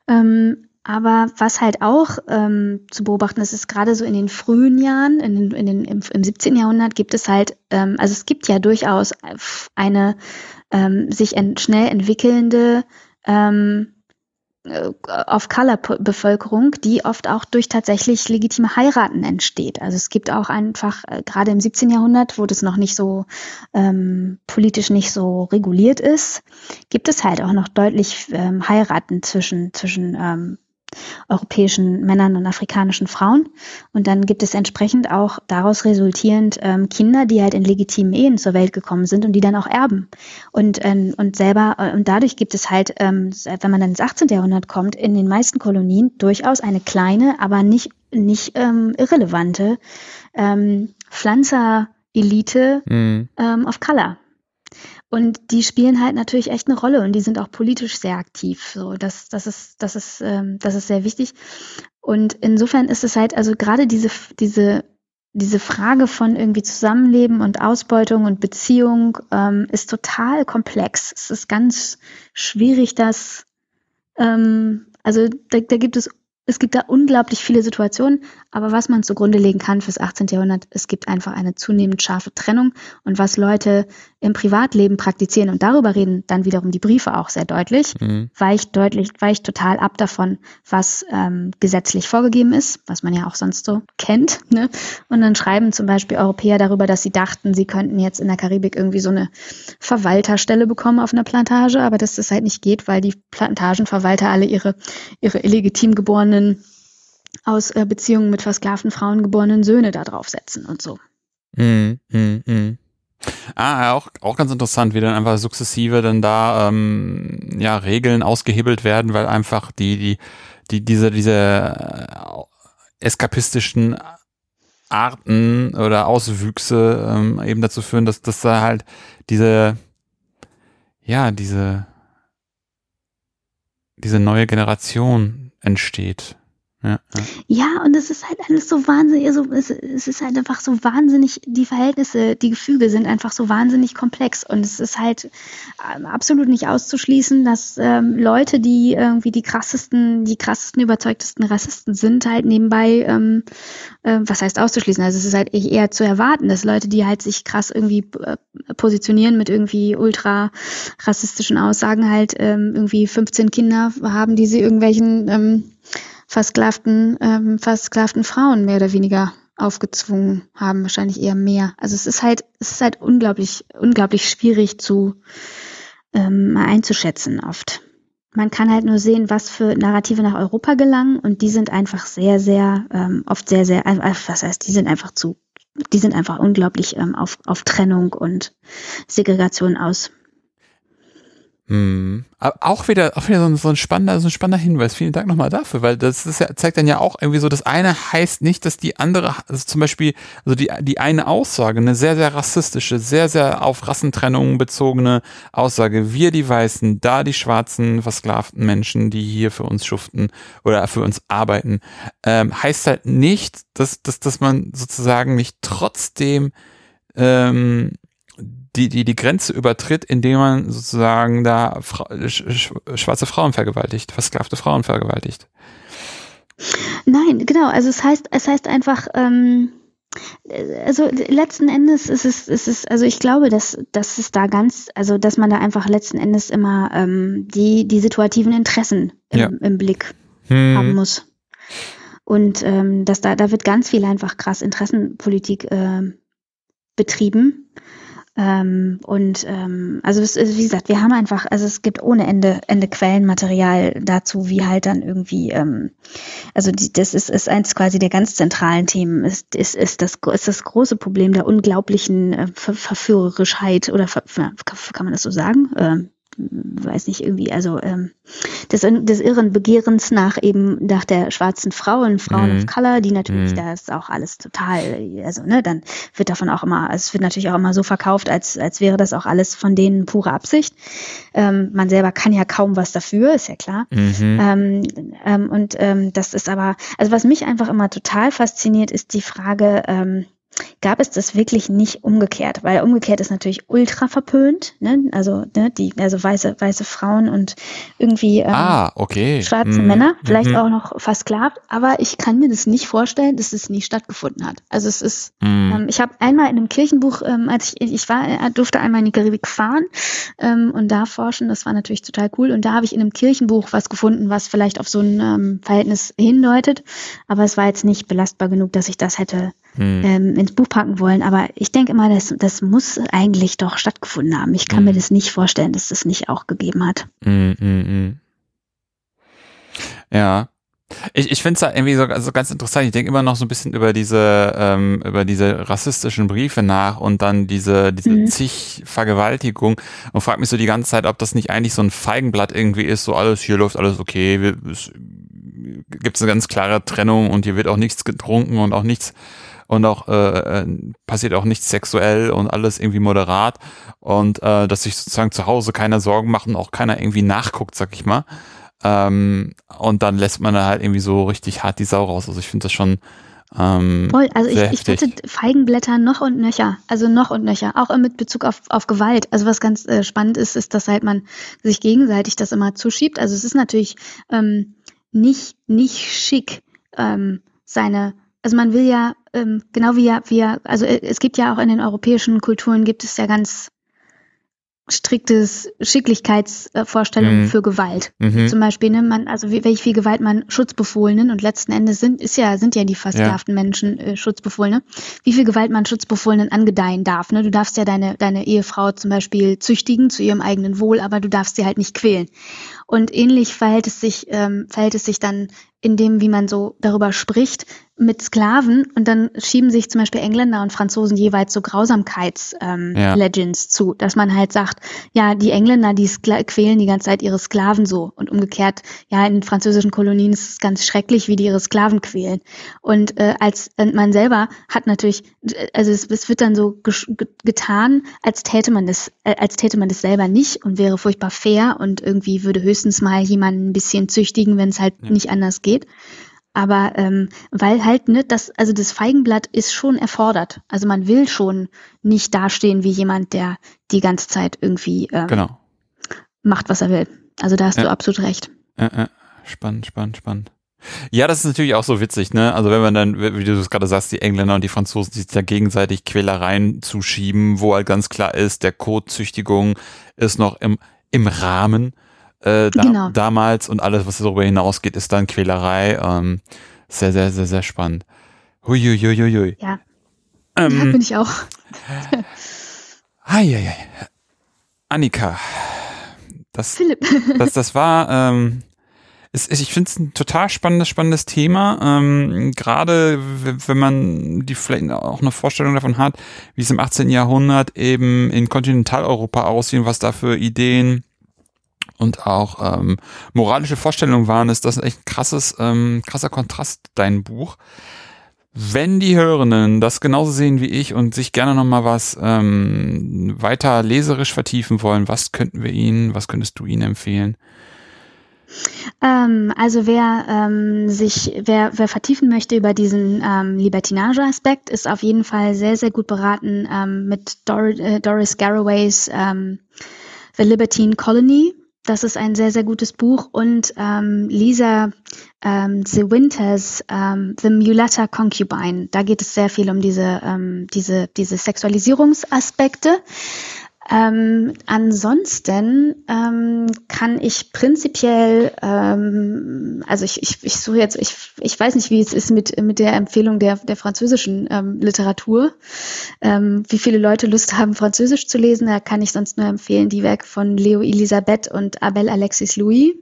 Ähm, aber was halt auch ähm, zu beobachten ist, ist gerade so in den frühen Jahren, in in den, im, im 17. Jahrhundert gibt es halt, ähm, also es gibt ja durchaus eine ähm, sich ent schnell entwickelnde ähm, Off-Color-Bevölkerung, die oft auch durch tatsächlich legitime Heiraten entsteht. Also es gibt auch einfach, äh, gerade im 17. Jahrhundert, wo das noch nicht so ähm, politisch nicht so reguliert ist, gibt es halt auch noch deutlich ähm, Heiraten zwischen, zwischen ähm, europäischen Männern und afrikanischen Frauen. Und dann gibt es entsprechend auch daraus resultierend ähm, Kinder, die halt in legitimen Ehen zur Welt gekommen sind und die dann auch erben. Und, ähm, und selber, äh, und dadurch gibt es halt, ähm, wenn man dann ins 18. Jahrhundert kommt, in den meisten Kolonien durchaus eine kleine, aber nicht, nicht ähm, irrelevante ähm, Pflanzer-Elite mhm. ähm, of Color. Und die spielen halt natürlich echt eine Rolle und die sind auch politisch sehr aktiv. So, das, das ist, das ist, ähm, das ist sehr wichtig. Und insofern ist es halt, also gerade diese, diese, diese Frage von irgendwie Zusammenleben und Ausbeutung und Beziehung ähm, ist total komplex. Es ist ganz schwierig, das, ähm, also da, da gibt es es gibt da unglaublich viele Situationen, aber was man zugrunde legen kann fürs 18. Jahrhundert, es gibt einfach eine zunehmend scharfe Trennung und was Leute im Privatleben praktizieren und darüber reden, dann wiederum die Briefe auch sehr deutlich, mhm. weicht deutlich, weicht total ab davon, was ähm, gesetzlich vorgegeben ist, was man ja auch sonst so kennt. Ne? Und dann schreiben zum Beispiel Europäer darüber, dass sie dachten, sie könnten jetzt in der Karibik irgendwie so eine Verwalterstelle bekommen auf einer Plantage, aber dass das halt nicht geht, weil die Plantagenverwalter alle ihre, ihre illegitim geborenen geborenen, aus äh, Beziehungen mit versklavten Frauen geborenen Söhne da draufsetzen und so. Mm, mm, mm. Ah, auch, auch ganz interessant, wie dann einfach sukzessive dann da ähm, ja Regeln ausgehebelt werden, weil einfach die die die diese diese äh, eskapistischen Arten oder Auswüchse ähm, eben dazu führen, dass dass da halt diese ja diese diese neue Generation entsteht. Ja, ja. ja, und es ist halt alles so wahnsinnig, also es, es, ist halt einfach so wahnsinnig, die Verhältnisse, die Gefüge sind einfach so wahnsinnig komplex und es ist halt ähm, absolut nicht auszuschließen, dass ähm, Leute, die irgendwie die krassesten, die krassesten, überzeugtesten Rassisten sind, halt nebenbei, ähm, äh, was heißt auszuschließen? Also es ist halt eher zu erwarten, dass Leute, die halt sich krass irgendwie äh, positionieren mit irgendwie ultra rassistischen Aussagen, halt ähm, irgendwie 15 Kinder haben, die sie irgendwelchen ähm, versklavten, ähm, versklavten Frauen mehr oder weniger aufgezwungen haben, wahrscheinlich eher mehr. Also es ist halt, es ist halt unglaublich, unglaublich schwierig zu ähm, einzuschätzen oft. Man kann halt nur sehen, was für Narrative nach Europa gelangen und die sind einfach sehr, sehr, ähm, oft sehr, sehr, äh, was heißt, die sind einfach zu, die sind einfach unglaublich ähm, auf, auf Trennung und Segregation aus. Hm. Auch wieder, auch wieder so ein, so ein spannender, so ein spannender Hinweis. Vielen Dank nochmal dafür, weil das ist ja, zeigt dann ja auch irgendwie so, das eine heißt nicht, dass die andere, also zum Beispiel, also die, die eine Aussage, eine sehr, sehr rassistische, sehr, sehr auf Rassentrennung bezogene Aussage, wir die Weißen, da die schwarzen, versklavten Menschen, die hier für uns schuften oder für uns arbeiten, ähm, heißt halt nicht, dass, dass, dass man sozusagen nicht trotzdem ähm, die, die, die Grenze übertritt, indem man sozusagen da schwarze Frauen vergewaltigt, versklavte Frauen vergewaltigt. Nein, genau. Also es heißt, es heißt einfach, ähm, also letzten Endes ist es, ist es, also ich glaube, dass, dass es da ganz, also dass man da einfach letzten Endes immer ähm, die, die situativen Interessen im, ja. im Blick hm. haben muss. Und ähm, dass da, da wird ganz viel einfach krass Interessenpolitik äh, betrieben. Ähm, und ähm, also es ist, wie gesagt, wir haben einfach, also es gibt ohne Ende, Ende Quellenmaterial dazu, wie halt dann irgendwie, ähm, also die, das ist, ist eins quasi der ganz zentralen Themen, ist, ist, ist, das, ist das große Problem der unglaublichen äh, Ver Verführerischheit oder ver kann man das so sagen? Ähm, weiß nicht, irgendwie, also ähm, des, des irren Begehrens nach eben nach der schwarzen Frau und Frauen mhm. of Color, die natürlich, mhm. da ist auch alles total, also ne, dann wird davon auch immer, also es wird natürlich auch immer so verkauft, als, als wäre das auch alles von denen pure Absicht. Ähm, man selber kann ja kaum was dafür, ist ja klar. Mhm. Ähm, ähm, und ähm, das ist aber, also was mich einfach immer total fasziniert, ist die Frage, ähm, gab es das wirklich nicht umgekehrt, weil umgekehrt ist natürlich ultra verpönt, ne? also ne, die also weiße weiße Frauen und irgendwie ähm, ah, okay. schwarze mm. Männer, vielleicht mm -hmm. auch noch versklavt, aber ich kann mir das nicht vorstellen, dass es nie stattgefunden hat. Also es ist, mm. ähm, ich habe einmal in einem Kirchenbuch, ähm, als ich ich war, äh, durfte einmal in die Karibik fahren ähm, und da forschen, das war natürlich total cool und da habe ich in einem Kirchenbuch was gefunden, was vielleicht auf so ein ähm, Verhältnis hindeutet, aber es war jetzt nicht belastbar genug, dass ich das hätte hm. ähm, ins Buch packen wollen. Aber ich denke immer, das, das muss eigentlich doch stattgefunden haben. Ich kann hm. mir das nicht vorstellen, dass das nicht auch gegeben hat. Hm, hm, hm. ja. Ich, ich finde es halt irgendwie so also ganz interessant. Ich denke immer noch so ein bisschen über diese ähm, über diese rassistischen Briefe nach und dann diese diese mhm. zig Vergewaltigung und frage mich so die ganze Zeit, ob das nicht eigentlich so ein Feigenblatt irgendwie ist. So alles hier läuft alles okay. Gibt es eine ganz klare Trennung und hier wird auch nichts getrunken und auch nichts und auch äh, äh, passiert auch nichts sexuell und alles irgendwie moderat und äh, dass sich sozusagen zu Hause keiner Sorgen macht und auch keiner irgendwie nachguckt, sag ich mal. Ähm, und dann lässt man da halt irgendwie so richtig hart die Sau raus. Also ich finde das schon ähm, Voll, also ich, ich finde Feigenblätter noch und nöcher, also noch und nöcher, auch mit Bezug auf, auf Gewalt. Also was ganz äh, spannend ist, ist, dass halt man sich gegenseitig das immer zuschiebt. Also es ist natürlich ähm, nicht, nicht schick, ähm, seine also man will ja, ähm, genau wie ja, wie ja, also äh, es gibt ja auch in den europäischen Kulturen gibt es ja ganz striktes Schicklichkeitsvorstellungen mhm. für Gewalt. Mhm. Zum Beispiel, ne, man, also wie, welch viel Gewalt man Schutzbefohlenen und letzten Endes sind, ist ja, sind ja die versklavten ja. Menschen äh, Schutzbefohlene, wie viel Gewalt man Schutzbefohlenen angedeihen darf. Ne? Du darfst ja deine, deine Ehefrau zum Beispiel züchtigen zu ihrem eigenen Wohl, aber du darfst sie halt nicht quälen. Und ähnlich verhält es sich, ähm, verhält es sich dann in dem, wie man so darüber spricht, mit Sklaven und dann schieben sich zum Beispiel Engländer und Franzosen jeweils so Grausamkeits-Legends ähm, ja. zu, dass man halt sagt, ja, die Engländer, die quälen die ganze Zeit ihre Sklaven so und umgekehrt, ja, in den französischen Kolonien ist es ganz schrecklich, wie die ihre Sklaven quälen. Und äh, als und man selber hat natürlich, also es, es wird dann so getan, als täte man das, äh, als täte man das selber nicht und wäre furchtbar fair und irgendwie würde höchstens mal jemanden ein bisschen züchtigen, wenn es halt ja. nicht anders geht. Aber ähm, weil halt, ne, das, also das Feigenblatt ist schon erfordert. Also man will schon nicht dastehen wie jemand, der die ganze Zeit irgendwie ähm, genau. macht, was er will. Also da hast ja. du absolut recht. Ja, ja. Spannend, spannend, spannend. Ja, das ist natürlich auch so witzig, ne? Also wenn man dann, wie du es gerade sagst, die Engländer und die Franzosen sich da gegenseitig Quälereien zuschieben, wo halt ganz klar ist, der Kotzüchtigung ist noch im, im Rahmen äh, da, genau. damals und alles, was darüber hinausgeht, ist dann Quälerei. Ähm, sehr, sehr, sehr, sehr spannend. Huiuiuiui. Ja. Ähm, ja, bin ich auch. Hi. Annika. Das, Philipp. das, das war, ähm, ist, ich finde es ein total spannendes, spannendes Thema. Ähm, Gerade wenn man die vielleicht auch eine Vorstellung davon hat, wie es im 18. Jahrhundert eben in Kontinentaleuropa aussehen, was da für Ideen und auch ähm, moralische Vorstellungen waren, ist das echt ein krasses, ähm, krasser Kontrast, dein Buch. Wenn die Hörenden das genauso sehen wie ich und sich gerne nochmal was ähm, weiter leserisch vertiefen wollen, was könnten wir ihnen, was könntest du ihnen empfehlen? Ähm, also wer ähm, sich, wer, wer vertiefen möchte über diesen ähm, Libertinage-Aspekt, ist auf jeden Fall sehr, sehr gut beraten ähm, mit Dor äh, Doris Garraways ähm, The Libertine Colony. Das ist ein sehr, sehr gutes Buch. Und ähm, Lisa ähm, The Winters, ähm, The Mulata Concubine, da geht es sehr viel um diese, ähm, diese, diese Sexualisierungsaspekte. Ähm, ansonsten ähm, kann ich prinzipiell, ähm, also ich, ich, ich suche jetzt, ich, ich weiß nicht, wie es ist mit, mit der Empfehlung der, der französischen ähm, Literatur, ähm, wie viele Leute Lust haben, Französisch zu lesen. Da kann ich sonst nur empfehlen die Werke von Leo Elisabeth und Abel Alexis Louis.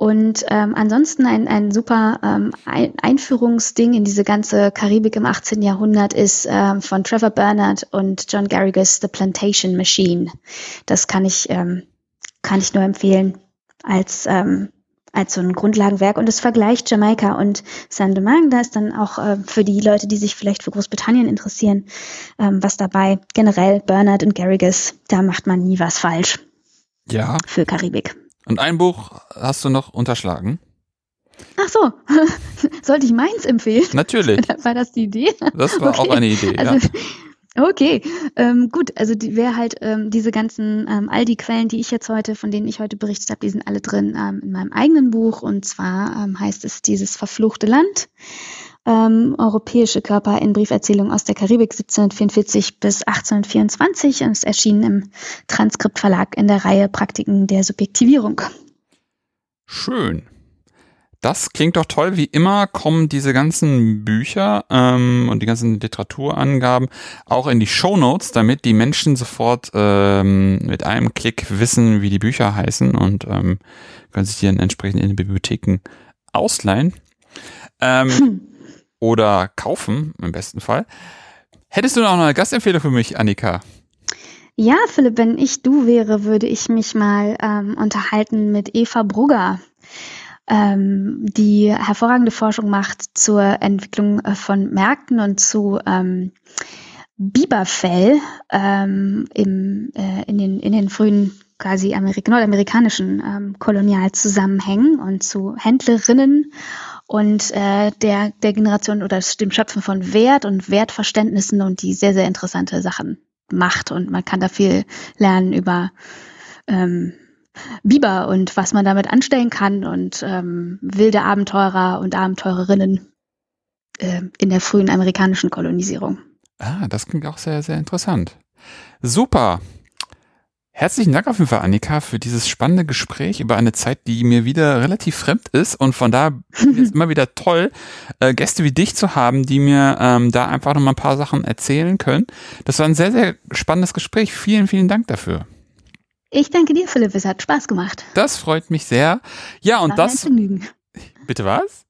Und ähm, ansonsten ein, ein super ähm, ein Einführungsding in diese ganze Karibik im 18. Jahrhundert ist ähm, von Trevor Bernard und John Garrigus The Plantation Machine. Das kann ich, ähm, kann ich nur empfehlen als, ähm, als so ein Grundlagenwerk. Und es vergleicht Jamaika und Saint-Domingue. Da ist dann auch äh, für die Leute, die sich vielleicht für Großbritannien interessieren, ähm, was dabei. Generell Bernard und Garrigus, da macht man nie was falsch. Ja. Für Karibik. Und ein Buch hast du noch unterschlagen? Ach so, sollte ich meins empfehlen? Natürlich. War das die Idee? Das war okay. auch eine Idee. Also, ja. Okay, ähm, gut. Also die, wer halt ähm, diese ganzen, ähm, all die Quellen, die ich jetzt heute, von denen ich heute berichtet habe, die sind alle drin ähm, in meinem eigenen Buch. Und zwar ähm, heißt es dieses verfluchte Land ähm, europäische Körper in Brieferzählungen aus der Karibik 1744 bis 1824 und es erschien im Transkriptverlag in der Reihe Praktiken der Subjektivierung. Schön. Das klingt doch toll. Wie immer kommen diese ganzen Bücher ähm, und die ganzen Literaturangaben auch in die Show Notes, damit die Menschen sofort ähm, mit einem Klick wissen, wie die Bücher heißen und ähm, können sich die dann entsprechend in den Bibliotheken ausleihen. Ähm, hm. Oder kaufen, im besten Fall. Hättest du noch eine Gastempfehlung für mich, Annika? Ja, Philipp, wenn ich du wäre, würde ich mich mal ähm, unterhalten mit Eva Brugger, ähm, die hervorragende Forschung macht zur Entwicklung äh, von Märkten und zu ähm, Biberfell ähm, im, äh, in, den, in den frühen quasi Amerik nordamerikanischen ähm, Kolonialzusammenhängen und zu Händlerinnen und äh, der, der Generation oder dem Schöpfen von Wert und Wertverständnissen und die sehr, sehr interessante Sachen macht. Und man kann da viel lernen über ähm, Biber und was man damit anstellen kann und ähm, wilde Abenteurer und Abenteurerinnen äh, in der frühen amerikanischen Kolonisierung. Ah, das klingt auch sehr, sehr interessant. Super. Herzlichen Dank auf jeden Fall, Annika, für dieses spannende Gespräch über eine Zeit, die mir wieder relativ fremd ist. Und von da ist es immer wieder toll, äh, Gäste wie dich zu haben, die mir ähm, da einfach noch mal ein paar Sachen erzählen können. Das war ein sehr, sehr spannendes Gespräch. Vielen, vielen Dank dafür. Ich danke dir, Philipp. Es hat Spaß gemacht. Das freut mich sehr. Ja, und war das. Bitte was?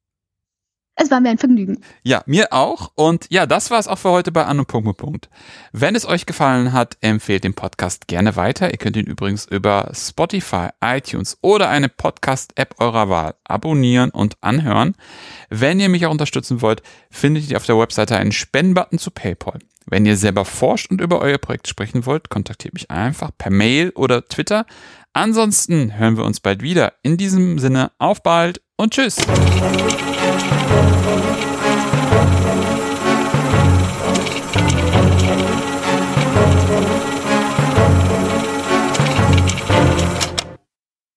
Es war mir ein Vergnügen. Ja, mir auch. Und ja, das war es auch für heute bei Anno Punkt, Punkt. Wenn es euch gefallen hat, empfehlt den Podcast gerne weiter. Ihr könnt ihn übrigens über Spotify, iTunes oder eine Podcast-App eurer Wahl abonnieren und anhören. Wenn ihr mich auch unterstützen wollt, findet ihr auf der Webseite einen Spendenbutton zu PayPal. Wenn ihr selber forscht und über euer Projekt sprechen wollt, kontaktiert mich einfach per Mail oder Twitter. Ansonsten hören wir uns bald wieder. In diesem Sinne, auf bald und tschüss.